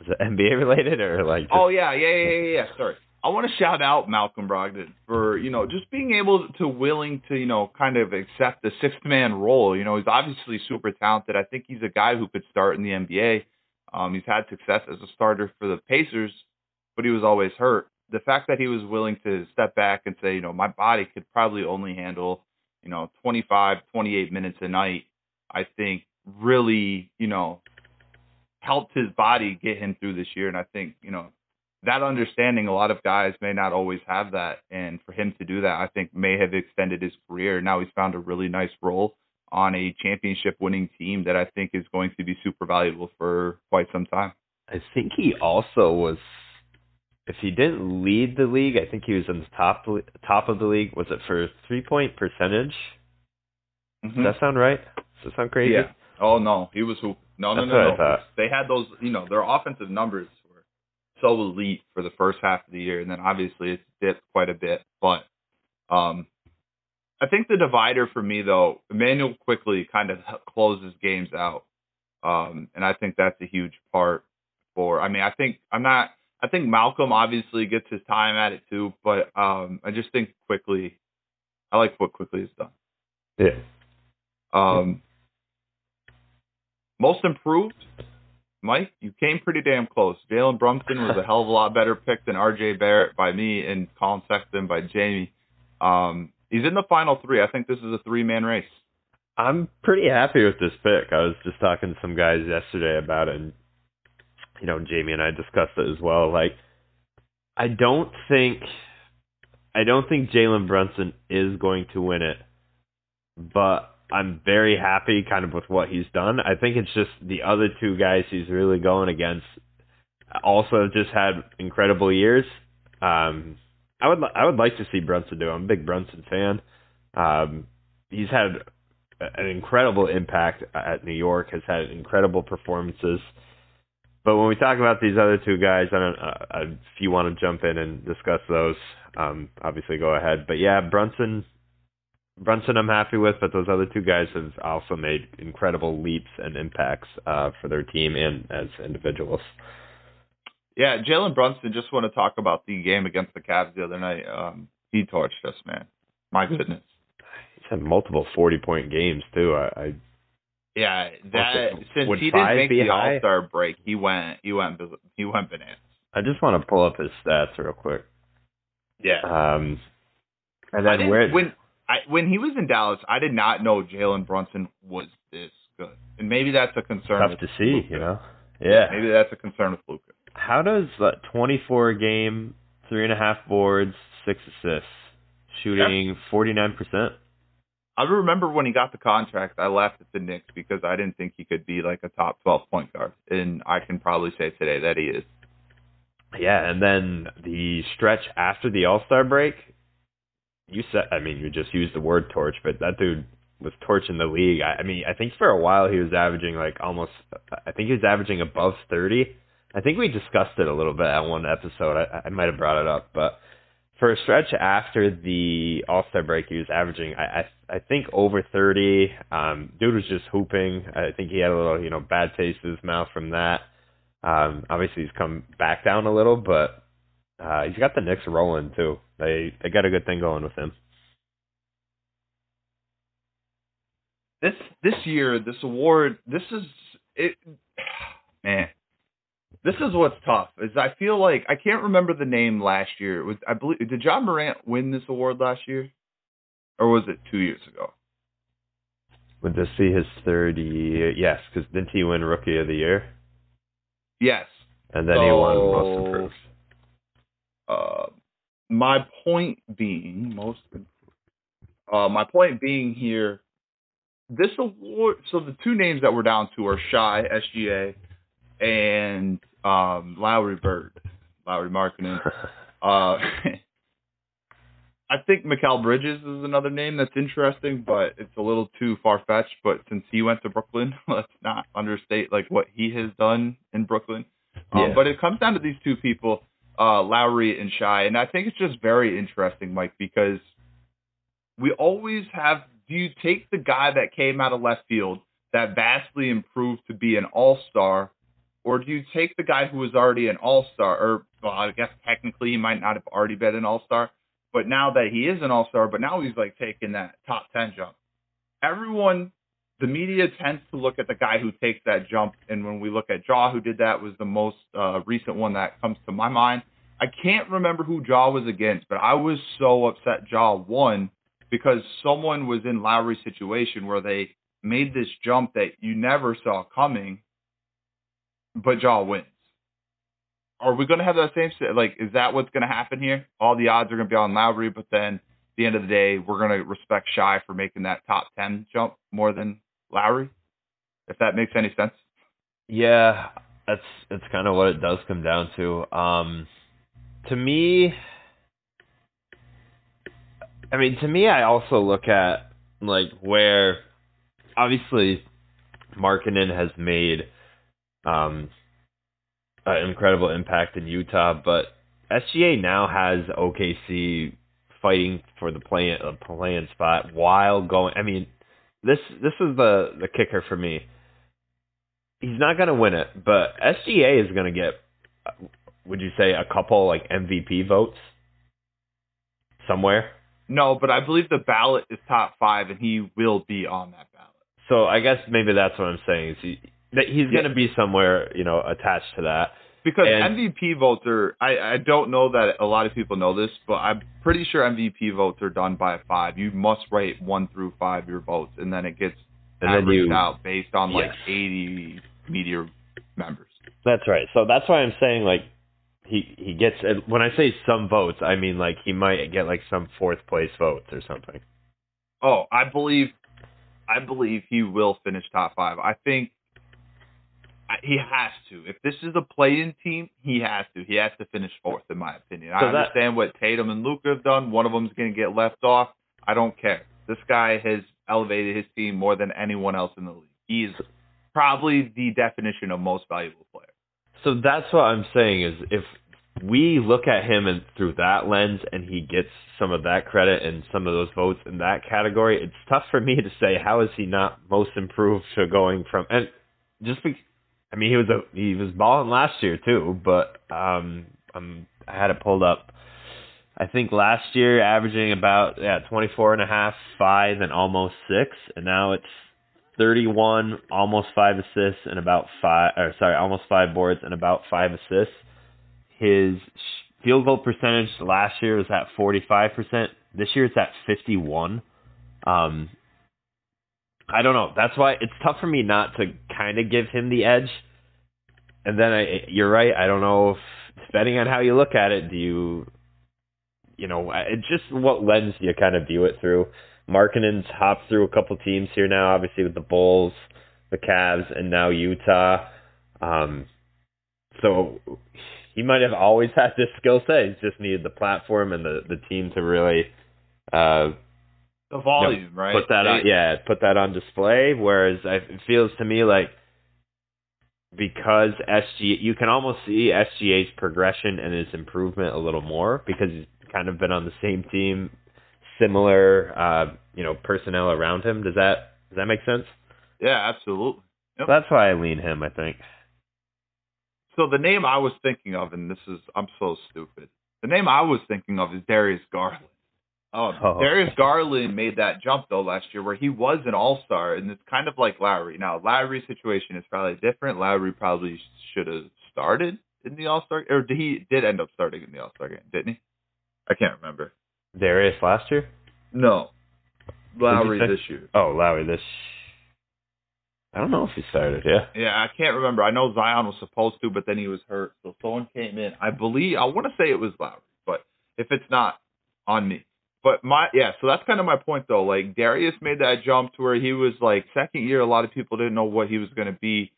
Is it NBA related or like? Just, Oh yeah, yeah, yeah, yeah, yeah. Sorry. I want to shout out Malcolm Brogdon for you know just being able to willing to you know kind of accept the sixth man role. You know he's obviously super talented. I think he's a guy who could start in the NBA. Um, he's had success as a starter for the Pacers, but he was always hurt. The fact that he was willing to step back and say, you know, my body could probably only handle, you know, 25, 28 minutes a night, I think really, you know, helped his body get him through this year. And I think, you know, that understanding, a lot of guys may not always have that. And for him to do that, I think may have extended his career. Now he's found a really nice role on a championship winning team that I think is going to be super valuable for quite some time. I think he also was. If he didn't lead the league, I think he was in the top top of the league. Was it for three point percentage? Does that sound right? Does that sound crazy? Mm-hmm. Yeah. Oh no, he was who? No, no, That's no, no. They had those. You know, their offensive numbers were so elite for the first half of the year, and then obviously it's dipped quite a bit. But um, I think the divider for me though, Immanuel Quickley kind of closes games out, um, and I think that's a huge part for. I mean, I think I'm not. I think Malcolm obviously gets his time at it too, but um, I just think Quickley. I like what Quickley has done. Yeah. Um, most improved, Mike, you came pretty damn close. Jalen Brunson was a hell of a lot better pick than R.J. Barrett by me and Collin Sexton by Jamie. Um, he's in the final three. I think this is a three man race. I'm pretty happy with this pick. I was just talking to some guys yesterday about it, and you know, Jamie and I discussed it as well. Like, I don't think, I don't think Jalen Brunson is going to win it, but I'm very happy kind of with what he's done. I think it's just the other two guys he's really going against also just had incredible years. Um, I would I would like to see Brunson do. I'm a big Brunson fan. Um, he's had an incredible impact at New York. Has had incredible performances. But when we talk about these other two guys, I don't. Uh, if you want to jump in and discuss those, um, obviously go ahead. But yeah, Brunson, Brunson, I'm happy with. But those other two guys have also made incredible leaps and impacts uh, for their team and as individuals. Yeah, Jalen Brunson. Just want to talk about the game against the Cavs the other night. Um, he torched us, man. My goodness. He's had multiple 40 point games too. I, I yeah, that since he didn't make the? All Star break, he went he went he went bananas. I just want to pull up his stats real quick. Yeah. Um, and then where when I when he was in Dallas, I did not know Jalen Brunson was this good, and maybe that's a concern. tough to see, Luka. you know. Yeah. maybe that's a concern with Luka. How does uh, 24 game, three and a half boards, six assists, shooting 49 percent? I remember when he got the contract, I laughed at the Knicks because I didn't think he could be like a top 12 point guard, and I can probably say today that he is. Yeah, and then the stretch after the All Star break, you said, I mean, you just used the word torch, but that dude was torching the league. I, I mean, I think for a while he was averaging like almost, I think he was averaging above 30. I think we discussed it a little bit on one episode. I, I might have brought it up, but for a stretch after the All Star break, he was averaging, I, I, I think over 30. Um, dude was just hooping. I think he had a little, you know, bad taste in his mouth from that. Um, obviously he's come back down a little, but uh, he's got the Knicks rolling too. They they got a good thing going with him. This this year, this award, this is it. Man, this is what's tough. Is I feel like I can't remember the name last year. It was I believe did Ja Morant win this award last year, or was it two years ago? Would this be his third year? Yes, because didn't he win Rookie of the Year? Yes. And then he won Most Improved. Uh, my point being, most uh, my point being here, this award. So the two names that we're down to are Shai SGA and um, Lauri Bird, Lauri Markkanen. Uh, I think Mikal Bridges is another name that's interesting, but it's a little too far fetched. But since he went to Brooklyn, let's not understate like what he has done in Brooklyn. Um, Yeah. but it comes down to these two people, uh, Lauri and Shai, and I think it's just very interesting, Mike, because we always have. Do you take the guy that came out of left field that vastly improved to be an all star, or do you take the guy who was already an all star? Or well, I guess technically he might not have already been an all star, but now that he is an all star, but now he's like taking that top ten jump. Everyone, the media tends to look at the guy who takes that jump, and when we look at Ja, who did that, was the most uh, recent one that comes to my mind. I can't remember who Ja was against, but I was so upset Ja won because someone was in Lauri's situation where they made this jump that you never saw coming, but Ja wins. Are we going to have that same like? Is that what's going to happen here? All the odds are going to be on Lauri, but then at the end of the day, we're going to respect Shai for making that top ten jump more than Lauri. If that makes any sense. Yeah, that's that's kind of what it does come down to. Um, to me, I mean, to me, I also look at like where obviously Markkanen has made um an incredible impact in Utah, but SGA now has OKC fighting for the play uh, playing spot while going. I mean, this this is the the kicker for me. He's not going to win it, but SGA is going to get. Would you say a couple like MVP votes somewhere? No, but I believe the ballot is top five, and he will be on that ballot. So I guess maybe that's what I'm saying. Is he, that he's Yeah. going to be somewhere, you know, attached to that. Because And- MVP votes are, I, I don't know that a lot of people know this, but I'm pretty sure MVP votes are done by five. You must rate one through five your votes, and then it gets And then averaged you- out based on like Yes. 80 media members. That's right. So that's why I'm saying like he he gets when I say some votes, I mean like he might get like some fourth place votes or something. Oh, I believe, I believe he will finish top five. I think he has to. If this is a play-in team, he has to. He has to finish fourth, in my opinion. I that- understand what Tatum and Luka have done. One of them's going to get left off. I don't care. This guy has elevated his team more than anyone else in the league. He's probably the definition of most valuable player. So that's what I'm saying is if we look at him and through that lens and he gets some of that credit and some of those votes in that category, it's tough for me to say how is he not most improved to going from and just be, I mean he was a he was balling last year too, but um I'm I had it pulled up. I think last year averaging about yeah, 24 and a half, 5 and almost 6 and now it's 31, almost five assists and about five, or sorry, almost five boards and about five assists. His field goal percentage last year was at 45%. This year it's at 51. Um, I don't know. That's why it's tough for me not to kind of give him the edge. And then I, you're right. I don't know if, depending on how you look at it, do you, you know, I- it's just what lens do you kind of view it through. Markkanen's hopped through a couple teams here now, obviously with the Bulls, the Cavs, and now Utah. Um, so he might have always had this skill set. He just needed the platform and the, the team to really uh, The volume, right? put that on, yeah, put that on display. Whereas I, it feels to me like because SG, you can almost see SGA's progression and his improvement a little more because he's kind of been on the same team, similar, uh, you know, personnel around him. Does that does that make sense? Yeah, absolutely. Yep. That's why I lean him. I think. So the name I was thinking of, and this is I'm so stupid. The name I was thinking of is Darius Garland. Oh, Oh. Darius Garland made that jump though last year, where he was an All Star, and it's kind of like Lauri. Now Lauri's situation is probably different. Lauri probably should have started in the All Star, or did he did end up starting in the All Star game, didn't he? I can't remember. Darius last year. No, Lauri this year. Oh, Lauri this. I don't know if he started. Yeah. Yeah, I can't remember. I know Zion was supposed to, but then he was hurt, so someone came in. I believe I want to say it was Lauri, but if it's not, on me. But my yeah, so that's kind of my point though. Like Darius made that jump to where he was like second year. A lot of people didn't know what he was going to be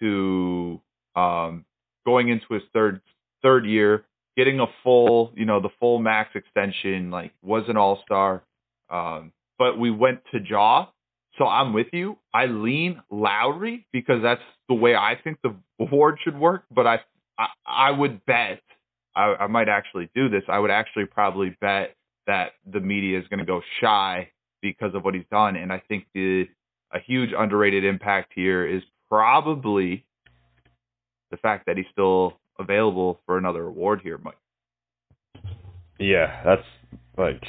to um going into his third third year, getting a full you know the full max extension. Like was an all star. Um, but we went to Ja. So I'm with you. I lean Lauri because that's the way I think the award should work. But I I, I would bet I, I might actually do this. I would actually probably bet that the media is going to go Shai because of what he's done. And I think the a huge underrated impact here is probably the fact that he's still available for another award here, Mike. Yeah, that's like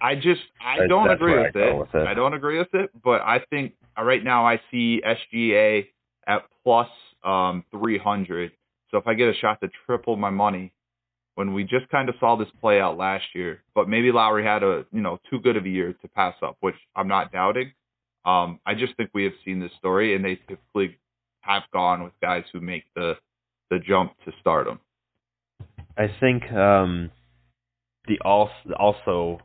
I just I don't agree with I it. with it. I don't agree with it, but I think uh, right now I see SGA at plus um 300. So if I get a shot to triple my money, when we just kind of saw this play out last year, but maybe Lauri had a you know too good of a year to pass up, which I'm not doubting. Um, I just think we have seen this story, and they typically have gone with guys who make the the jump to stardom. I think um the also also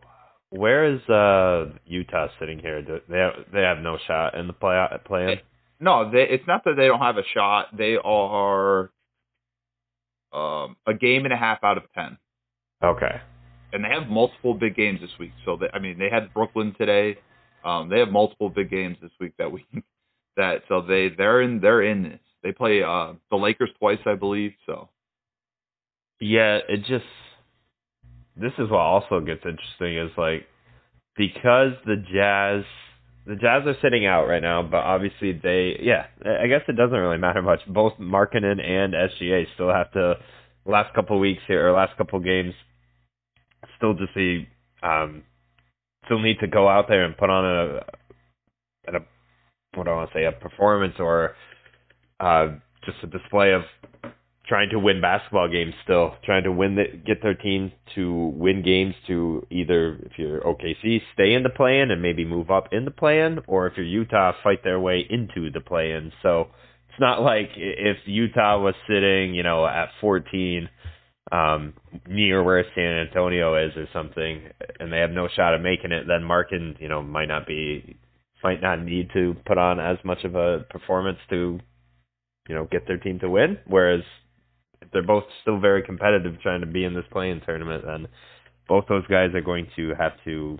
where is uh Utah sitting here? Do They have, they have no shot in the play play in. No, they, it's not that they don't have a shot. They are um, a game and a half out of ten, Okay. and they have multiple big games this week. So they, I mean, they had Brooklyn today. Um, they have multiple big games this week that week. That so they they're in they're in this. They play uh, the Lakers twice, I believe. So Yeah, it just this is what also gets interesting is like because the Jazz the Jazz are sitting out right now, but obviously they yeah, I guess it doesn't really matter much. Both Markkanen and SGA still have to last couple weeks here or last couple games still just see um still need to go out there and put on a, a what do I want to say a performance or uh just a display of trying to win basketball games still, trying to win the, get their team to win games to either if you're OKC stay in the play-in and maybe move up in the play-in, or if you're Utah fight their way into the play-in. So it's not like if Utah was sitting, you know, at 14 um near where San Antonio is or something and they have no shot of making it, then Markkanen, you know, might not be might not need to put on as much of a performance to you know, get their team to win. Whereas if they're both still very competitive trying to be in this play-in tournament, then both those guys are going to have to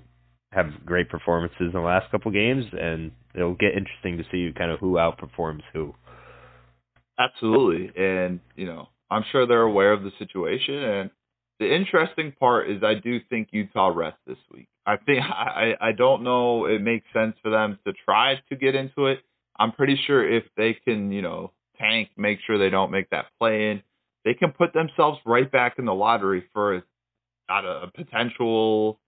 have great performances in the last couple games, and it'll get interesting to see kind of who outperforms who. Absolutely, and you know, I'm sure they're aware of the situation. And the interesting part is, I do think Utah rests this week. I think I I don't know it makes sense for them to try to get into it. I'm pretty sure if they can, you know, tank, make sure they don't make that play in, they can put themselves right back in the lottery for a, a potential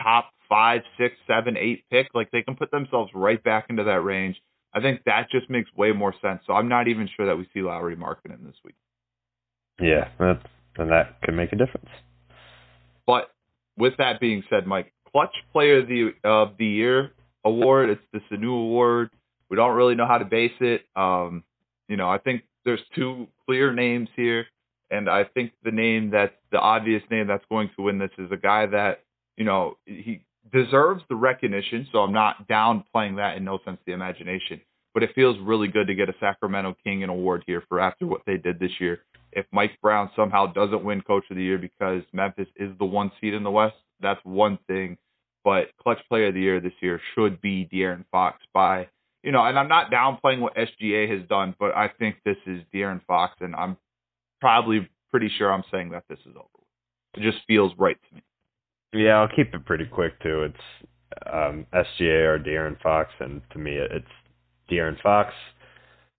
top five, six, seven, eight pick. Like they can put themselves right back into that range. I think that just makes way more sense. So I'm not even sure that we see Lauri Markkanen this week. Yeah, that, and that could make a difference. But with that being said, Mike, clutch player of the of the year award. It's this a new award. We don't really know how to base it. Um, you know, I think there's two clear names here, and I think the name that's the obvious name that's going to win this is a guy that you know he deserves the recognition. So I'm not downplaying that in no sense the imagination, but it feels really good to get a Sacramento King an award here for after what they did this year. If Mike Brown somehow doesn't win Coach of the Year because Memphis is the one seed in the West, that's one thing. But Clutch Player of the Year this year should be De'Aaron Fox by you know, and I'm not downplaying what SGA has done, but I think this is De'Aaron Fox, and I'm probably pretty sure I'm saying that this is over. It just feels right to me. Yeah, I'll keep it pretty quick too. It's um, SGA or De'Aaron Fox, and to me, it's De'Aaron Fox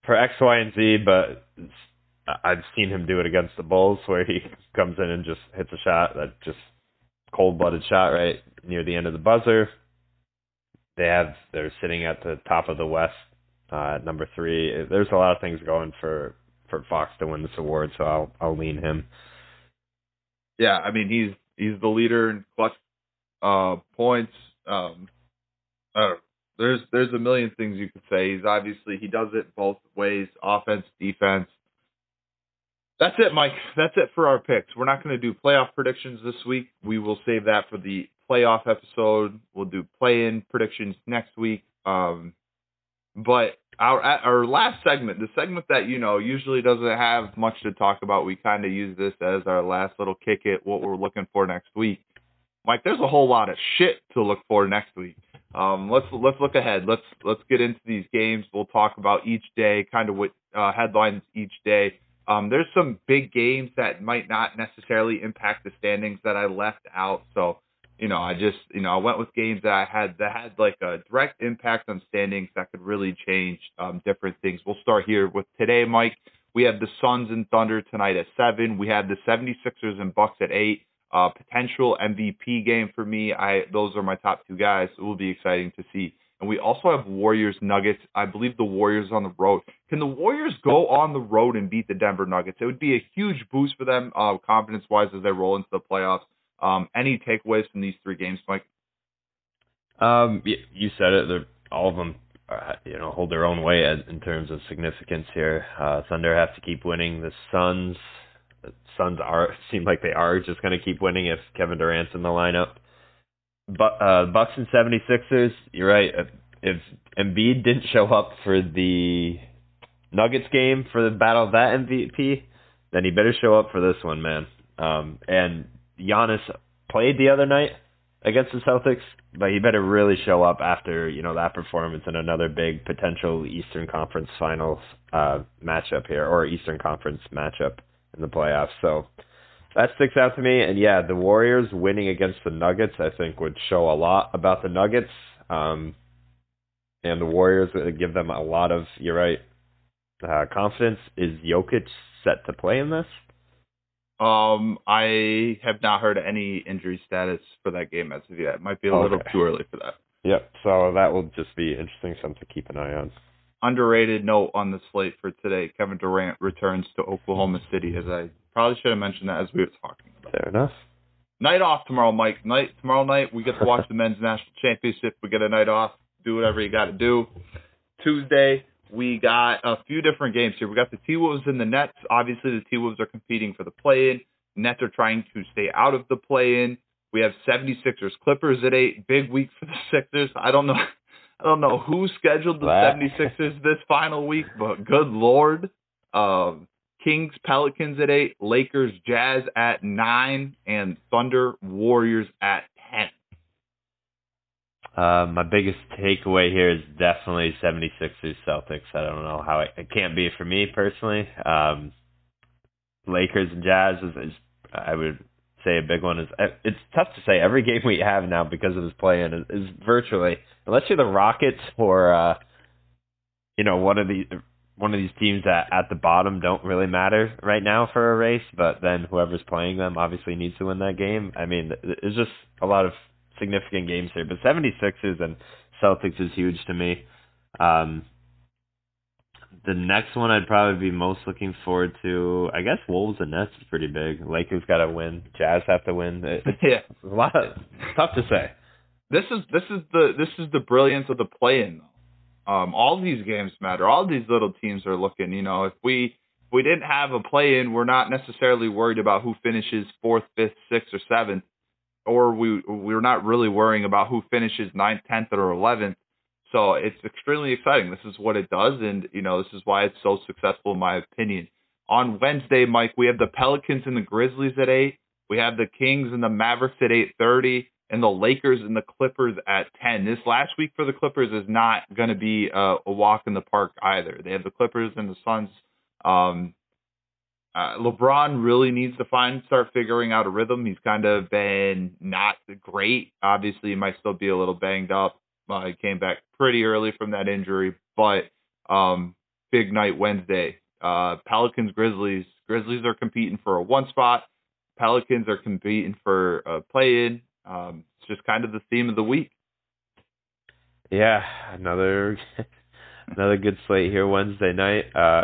for X, Y, and Z. But I've seen him do it against the Bulls, where he comes in and just hits a shot that just cold-blooded shot right near the end of the buzzer they have they're sitting at the top of the West uh, number three. There's a lot of things going for for Fox to win this award, so I'll I'll lean him. Yeah, I mean he's he's the leader in clutch uh, points. Um, there's there's a million things you could say. He's obviously he does it both ways, offense, defense. That's it, Mike. That's it for our picks. We're not going to do playoff predictions this week. We will save that for the playoff episode. We'll do play-in predictions next week. Um, but our our last segment, the segment that you know usually doesn't have much to talk about, we kind of use this as our last little kick it, what we're looking for next week. Mike, there's a whole lot of shit to look for next week. Um, let's let's look ahead. Let's let's get into these games. We'll talk about each day, kind of what uh, headlines each day. Um, there's some big games that might not necessarily impact the standings that I left out. So you know, I just, you know, I went with games that I had that had like a direct impact on standings that could really change um, different things. We'll start here with today, Mike. We have the Suns and Thunder tonight at seven. We have the 76ers and Bucks at eight. Uh, potential MVP game for me. I those are my top two guys. It will be exciting to see. And we also have Warriors Nuggets. I believe the Warriors on the road. Can the Warriors go on the road and beat the Denver Nuggets? It would be a huge boost for them, uh, confidence wise, as they roll into the playoffs. Um, any takeaways from these three games, Mike? Um, you said it. They're, all of them, uh, you know, hold their own weight in terms of significance here. Uh, Thunder have to keep winning. The Suns, the Suns are seem like they are just going to keep winning if Kevin Durant's in the lineup. But uh, Bucks and 76ers, you're right. If, if Embiid didn't show up for the Nuggets game for the battle of that MVP, then he better show up for this one, man. Um, and Giannis played the other night against the Celtics, but he better really show up after you know that performance in another big potential Eastern Conference Finals uh, matchup here, or Eastern Conference matchup in the playoffs. So that sticks out to me. And yeah, the Warriors winning against the Nuggets, I think, would show a lot about the Nuggets. Um, and the Warriors would give them a lot of, you're right, uh, confidence. Is Jokic set to play in this? Um, I have not heard any injury status for that game as of yet. It might be a okay. little too early for that. Yep. So that will just be interesting, something to keep an eye on. underrated note on the slate for today. Kevin Durant returns to Oklahoma City, as I probably should have mentioned that as we were talking about. Fair enough. Night off tomorrow, Mike. Night tomorrow night we get to watch the men's national championship. We get a night off. Do whatever you got to do. Tuesday we got a few different games here. We got the T Wolves and the Nets. Obviously, the T Wolves are competing for the play in. Nets are trying to stay out of the play in. We have 76ers Clippers at eight. Big week for the Sixers. I don't know. I don't know who scheduled the Wow. 76ers this final week, but good lord. Um, Kings Pelicans at eight, Lakers Jazz at nine, and Thunder Warriors at. Uh, my biggest takeaway here is definitely 76ers Celtics. I don't know how it, it can't be for me personally. Um, Lakers and Jazz is, is I would say a big one is it's tough to say. Every game we have now because of this play in is, is virtually unless you're the Rockets or uh, you know one of the one of these teams that at the bottom don't really matter right now for a race, but then whoever's playing them obviously needs to win that game. I mean, it's just a lot of significant games here, but 76ers and Celtics is huge to me. Um, the next one I'd probably be most looking forward to, I guess Wolves and Nets is pretty big. Lakers got to win. Jazz have to win. It- yeah, a lot. Of, tough to say. this is this is the this is the brilliance of the play-in. though. Um, all these games matter. All these little teams are looking. You know, if we if we didn't have a play-in, we're not necessarily worried about who finishes fourth, fifth, sixth, or seventh, or we we're not really worrying about who finishes ninth, tenth, or eleventh. So it's extremely exciting. This is what it does, and you know this is why it's so successful in my opinion. On Wednesday, Mike, we have the Pelicans and the Grizzlies at eight. We have the Kings and the Mavericks at eight thirty, and the Lakers and the Clippers at ten. This last week for the Clippers is not going to be a, a walk in the park either. They have the Clippers and the Suns. Um, uh, LeBron really needs to find start figuring out a rhythm. He's kind of been not great. Obviously, he might still be a little banged up. Uh, he came back pretty early from that injury, but um, big night Wednesday. Uh, Pelicans Grizzlies. Grizzlies are competing for a one spot. Pelicans are competing for a play in. Um, it's just kind of the theme of the week. Yeah, another another good slate here Wednesday night. Uh,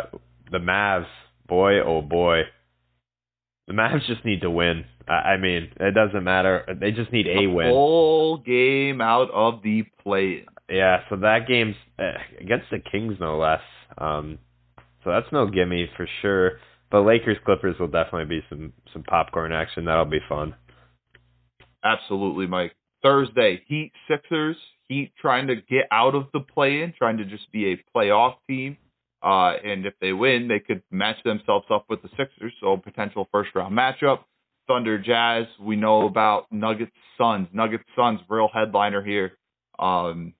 the Mavs, boy, oh boy, the Mavs just need to win. I I mean, it doesn't matter. They just need a win. Full game out of the play in. Yeah, so that game's uh, against the Kings, no less. Um, so that's no gimme for sure. But Lakers Clippers will definitely be some some popcorn action. That'll be fun. Absolutely, Mike. Thursday, Heat Sixers. Heat trying to get out of the play in, trying to just be a playoff team. Uh, and if they win, they could match themselves up with the Sixers, so potential first round matchup. Thunder Jazz, we know about Nuggets Suns. Nuggets Suns, real headliner here. Um,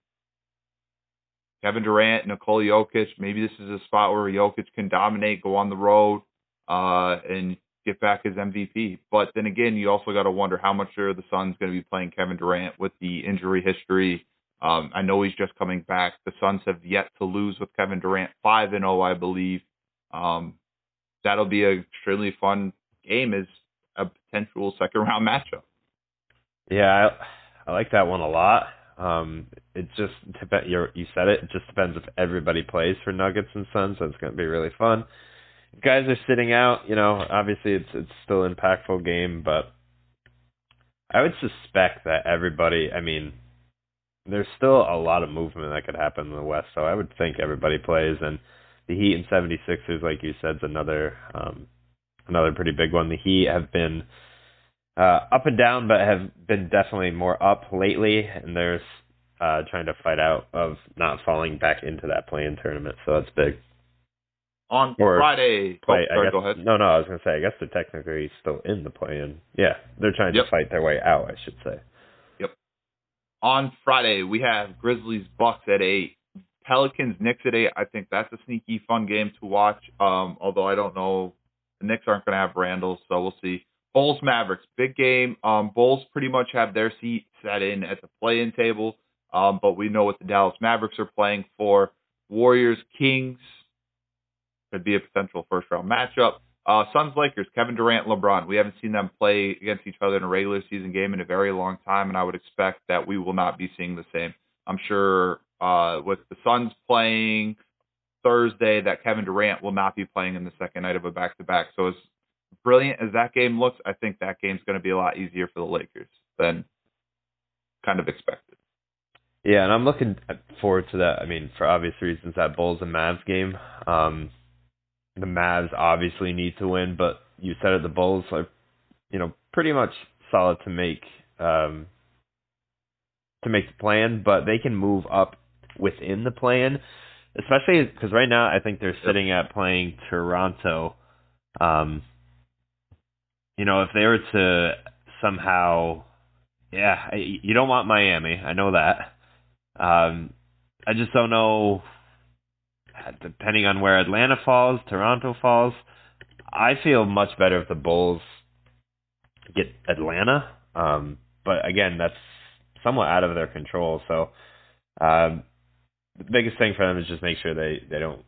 Kevin Durant, Nikola Jokic. Maybe this is a spot where Jokic can dominate, go on the road, uh, and get back his MVP. But then again, you also got to wonder how much are the Suns going to be playing Kevin Durant with the injury history. Um, I know he's just coming back. The Suns have yet to lose with Kevin Durant, five and zero, I believe. Um, that'll be an extremely fun game as a potential second round matchup. Yeah, I, I like that one a lot. Um, it just dep- you you said it. It just depends if everybody plays for Nuggets and Suns. So it's going to be really fun. Guys are sitting out. You know, obviously it's it's still an impactful game, but I would suspect that everybody. I mean, there's still a lot of movement that could happen in the West, so I would think everybody plays. And the Heat and 76ers, like you said, is another um, another pretty big one. The Heat have been uh, up and down, but have been definitely more up lately, and they're uh, trying to fight out of not falling back into that play-in tournament. So that's big. On Or Friday, Play, oh, sorry, guess, go ahead. No, no, I was gonna say. I guess they're technically still in the play-in. Yeah, they're trying Yep. to fight their way out. I should say. On Friday, we have Grizzlies Bucks at eight, Pelicans Knicks at eight. I think that's a sneaky fun game to watch. Um, although I don't know, the Knicks aren't going to have Randle, so we'll see. Bulls Mavericks, big game. Um, Bulls pretty much have their seat set in at the play-in table, um, but we know what the Dallas Mavericks are playing for. Warriors Kings could be a potential first-round matchup. Uh, Suns Lakers, Kevin Durant, LeBron. We haven't seen them play against each other in a regular season game in a very long time, and I would expect that we will not be seeing the same. I'm sure uh, with the Suns playing Thursday that Kevin Durant will not be playing in the second night of a back to back. So as brilliant as that game looks, I think that game's going to be a lot easier for the Lakers than kind of expected. Yeah, and I'm looking forward to that. I mean, for obvious reasons, that Bulls and Mavs game. Um, the Mavs obviously need to win, but you said it, the Bulls are, you know, pretty much solid to make um, to make the play-in, but they can move up within the play-in, especially because right now I think they're sitting at playing Toronto. Um, you know, if they were to somehow, yeah, you don't want Miami. I know that. Um, I just don't know. Depending on where Atlanta falls, Toronto falls, I feel much better if the Bulls get Atlanta. Um, but again, that's somewhat out of their control. So um, the biggest thing for them is just make sure they they don't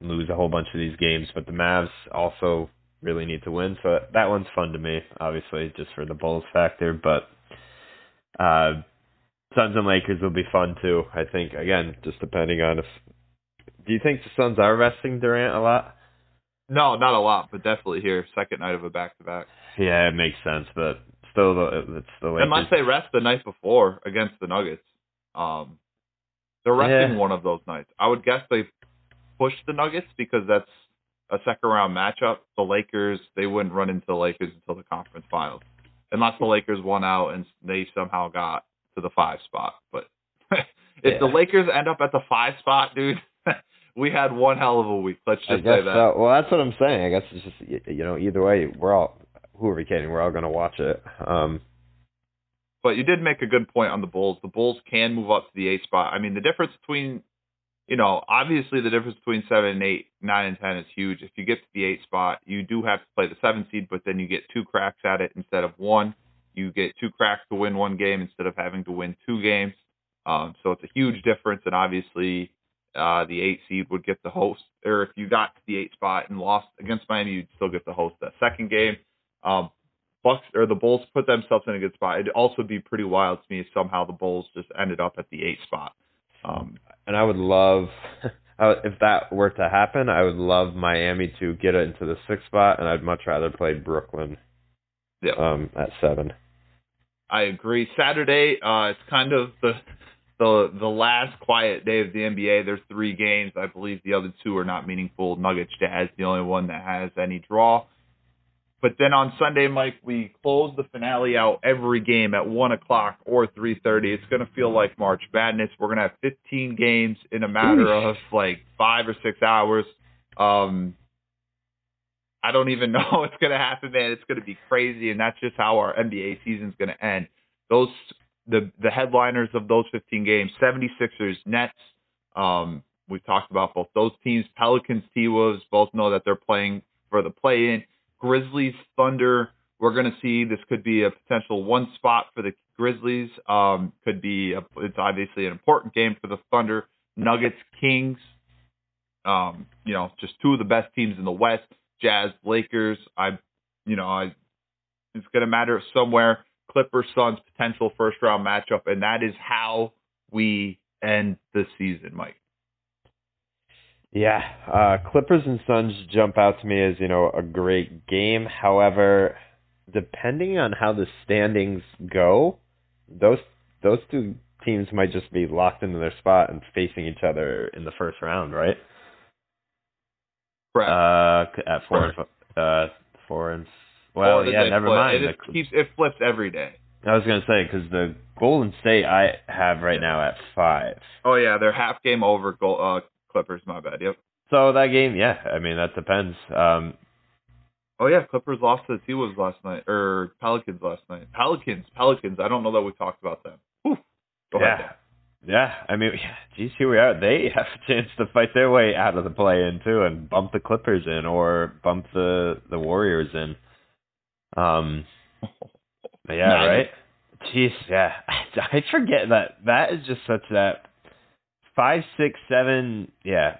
lose a whole bunch of these games. But the Mavs also really need to win, so that one's fun to me. Obviously, just for the Bulls factor, but. Uh, Suns and Lakers will be fun too. I think again, just depending on if. Do you think the Suns are resting Durant a lot? No, not a lot, but definitely here, second night of a back to back. Yeah, it makes sense, but still, it's the Lakers. Unless they rest the night before against the Nuggets, um, they're resting Yeah. one of those nights. I would guess they push the Nuggets because that's a second round matchup. The Lakers, they wouldn't run into the Lakers until the conference finals, unless the Lakers won out and they somehow got to the five spot. But if the Lakers end up at the five spot, dude, we had one hell of a week. Let's I just guess say that. so. Well, that's what I'm saying. I guess it's just you know either way, we're all who are we kidding? We're all gonna watch it. Um, But you did make a good point on the Bulls. The Bulls can move up to the eight spot. I mean, the difference between, you know, obviously the difference between seven and eight, nine and ten is huge. If you get to the eight spot, you do have to play the seven seed, but then you get two cracks at it instead of one. You get two cracks to win one game instead of having to win two games. Um, so it's a huge difference, and obviously uh, the eight seed would get the host, or if you got to the eight spot and lost against Miami, you'd still get the host that second game. Um, Bucks or the Bulls put themselves in a good spot. It'd also be pretty wild to me if somehow the Bulls just ended up at the eight spot. Um, and I would love I if that were to happen. I would love Miami to get it into the sixth spot, and I'd much rather play Brooklyn yeah, um, at seven. I agree. Saturday, uh, it's kind of the the the last quiet day of the NBA. There's three games. I believe the other two are not meaningful. Nuggets Jazz, the only one that has any draw. But then on Sunday, Mike, we close the finale out every game at one o'clock or three thirty. It's gonna feel like March Madness. We're gonna have 15 games in a matter of like five or six hours. Um, I don't even know what's gonna happen, man. It's gonna be crazy, and that's just how our NBA season's gonna end. Those the the headliners of those 15 games: 76ers, Nets. Um, we've talked about both those teams. Pelicans, T Wolves, both know that they're playing for the play-in. Grizzlies, Thunder. We're going to see this could be a potential one spot for the Grizzlies. Um, could be a, it's obviously an important game for the Thunder. Nuggets, Kings. Um, you know, just two of the best teams in the West. Jazz, Lakers. I, you know, I. It's going to matter somewhere. Clippers, Suns, potential first round matchup, and that is how we end the season, Mike. Yeah, uh, Clippers and Suns jump out to me as you know a great game. However, depending on how the standings go, those those two teams might just be locked into their spot and facing each other in the first round, right? Correct. Uh, at four and uh four and well, yeah, never flip? mind. It, The keeps, it flips every day. I was gonna say because the Golden State I have right now at five. Oh yeah, they're half game over. Goal, uh, Clippers. My bad. Yep. So that game, yeah, I mean that depends. Um, Oh yeah, Clippers lost to the T Wolves last night, or Pelicans last night. Pelicans, Pelicans. I don't know that we talked about them. Whew. Go yeah, ahead. yeah. I mean, geez, here we are. They have a chance to fight their way out of the play-in too, and bump the Clippers in, or bump the the Warriors in. Um, yeah, Nice. right. Jeez, yeah. I forget that that is just such that five, six, seven, yeah,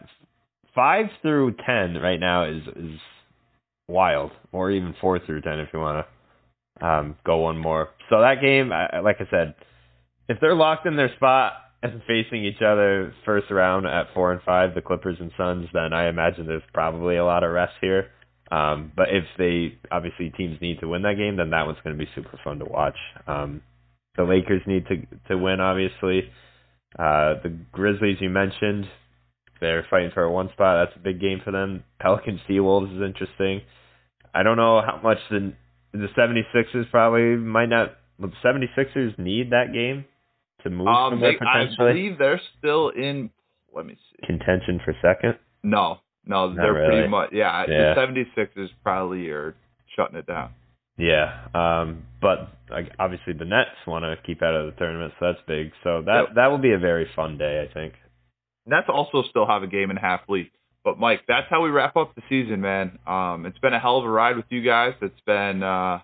five through ten right now is is wild, or even four through ten if you want to um, go one more. So that game, I, I- like I said, if they're locked in their spot, and facing each other first round at four and five, the Clippers and Suns, then I imagine there's probably a lot of rest here. Um, but if they obviously teams need to win that game, then that one's going to be super fun to watch. Um, the Lakers need to to win, obviously. Uh, the Grizzlies you mentioned, they're fighting for a one spot. That's a big game for them. Pelicans Wolves is interesting. I don't know how much the the 76ers probably might not. The 76ers need that game to move Um, from they, I believe they're still in. Let me see. contention for second. No, no, they're really. pretty much. Yeah, Yeah. the 76ers probably are shutting it down. Yeah, um, but like, obviously the Nets want to keep out of the tournament, so that's big. So that Yep. that will be a very fun day, I think. Nets also still have a game and a half lead. But Mike, that's how we wrap up the season, man. Um, it's been a hell of a ride with you guys. It's been, uh,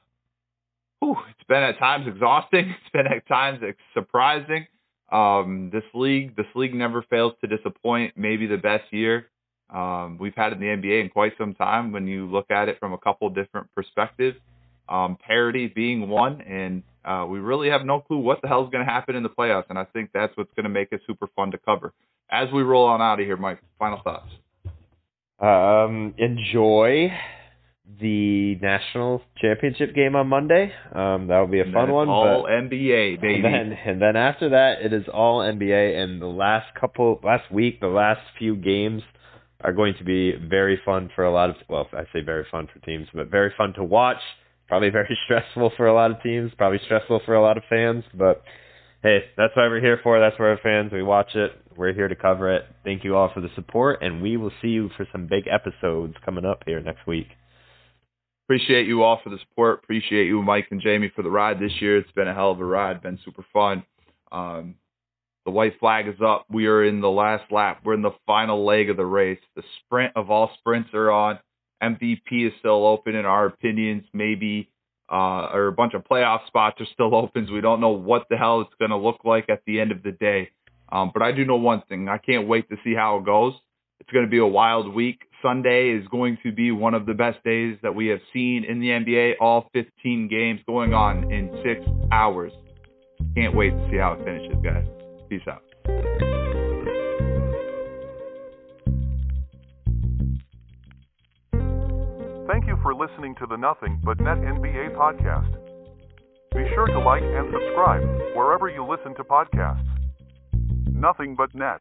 whew, it's been at times exhausting. It's been at times surprising. Um, this league, this league never fails to disappoint. Maybe the best year um, we've had in the NBA in quite some time. When you look at it from a couple different perspectives, um, parity being one, and uh, we really have no clue what the hell is going to happen in the playoffs. And I think that's what's going to make it super fun to cover. As we roll on out of here, Mike, final thoughts. Um, enjoy the national championship game on Monday. Um, that will be a fun one. All NBA, baby. And then, and then after that, it is all NBA. And the last couple, last week, the last few games are going to be very fun for a lot of. Well, I say very fun for teams, but very fun to watch. Probably very stressful for a lot of teams. Probably stressful for a lot of fans. But hey, that's what we're here for. That's why we're fans. We watch it. We're here to cover it. Thank you all for the support, and we will see you for some big episodes coming up here next week. Appreciate you all for the support. Appreciate you, Mike and Jamie, for the ride this year. It's been a hell of a ride. Been super fun. Um, the white flag is up. We are in the last lap. We're in the final leg of the race. The sprint of all sprints are on. MVP is still open in our opinions. Maybe uh, or a bunch of playoff spots are still open. So we don't know what the hell it's going to look like at the end of the day. Um, but I do know one thing. I can't wait to see how it goes. It's going to be a wild week. Sunday is going to be one of the best days that we have seen in the NBA. All 15 games going on in six hours. Can't wait to see how it finishes, guys. Peace out. Thank you for listening to the Nothing But Net NBA podcast. Be sure to like and subscribe wherever you listen to podcasts. Nothing But Net.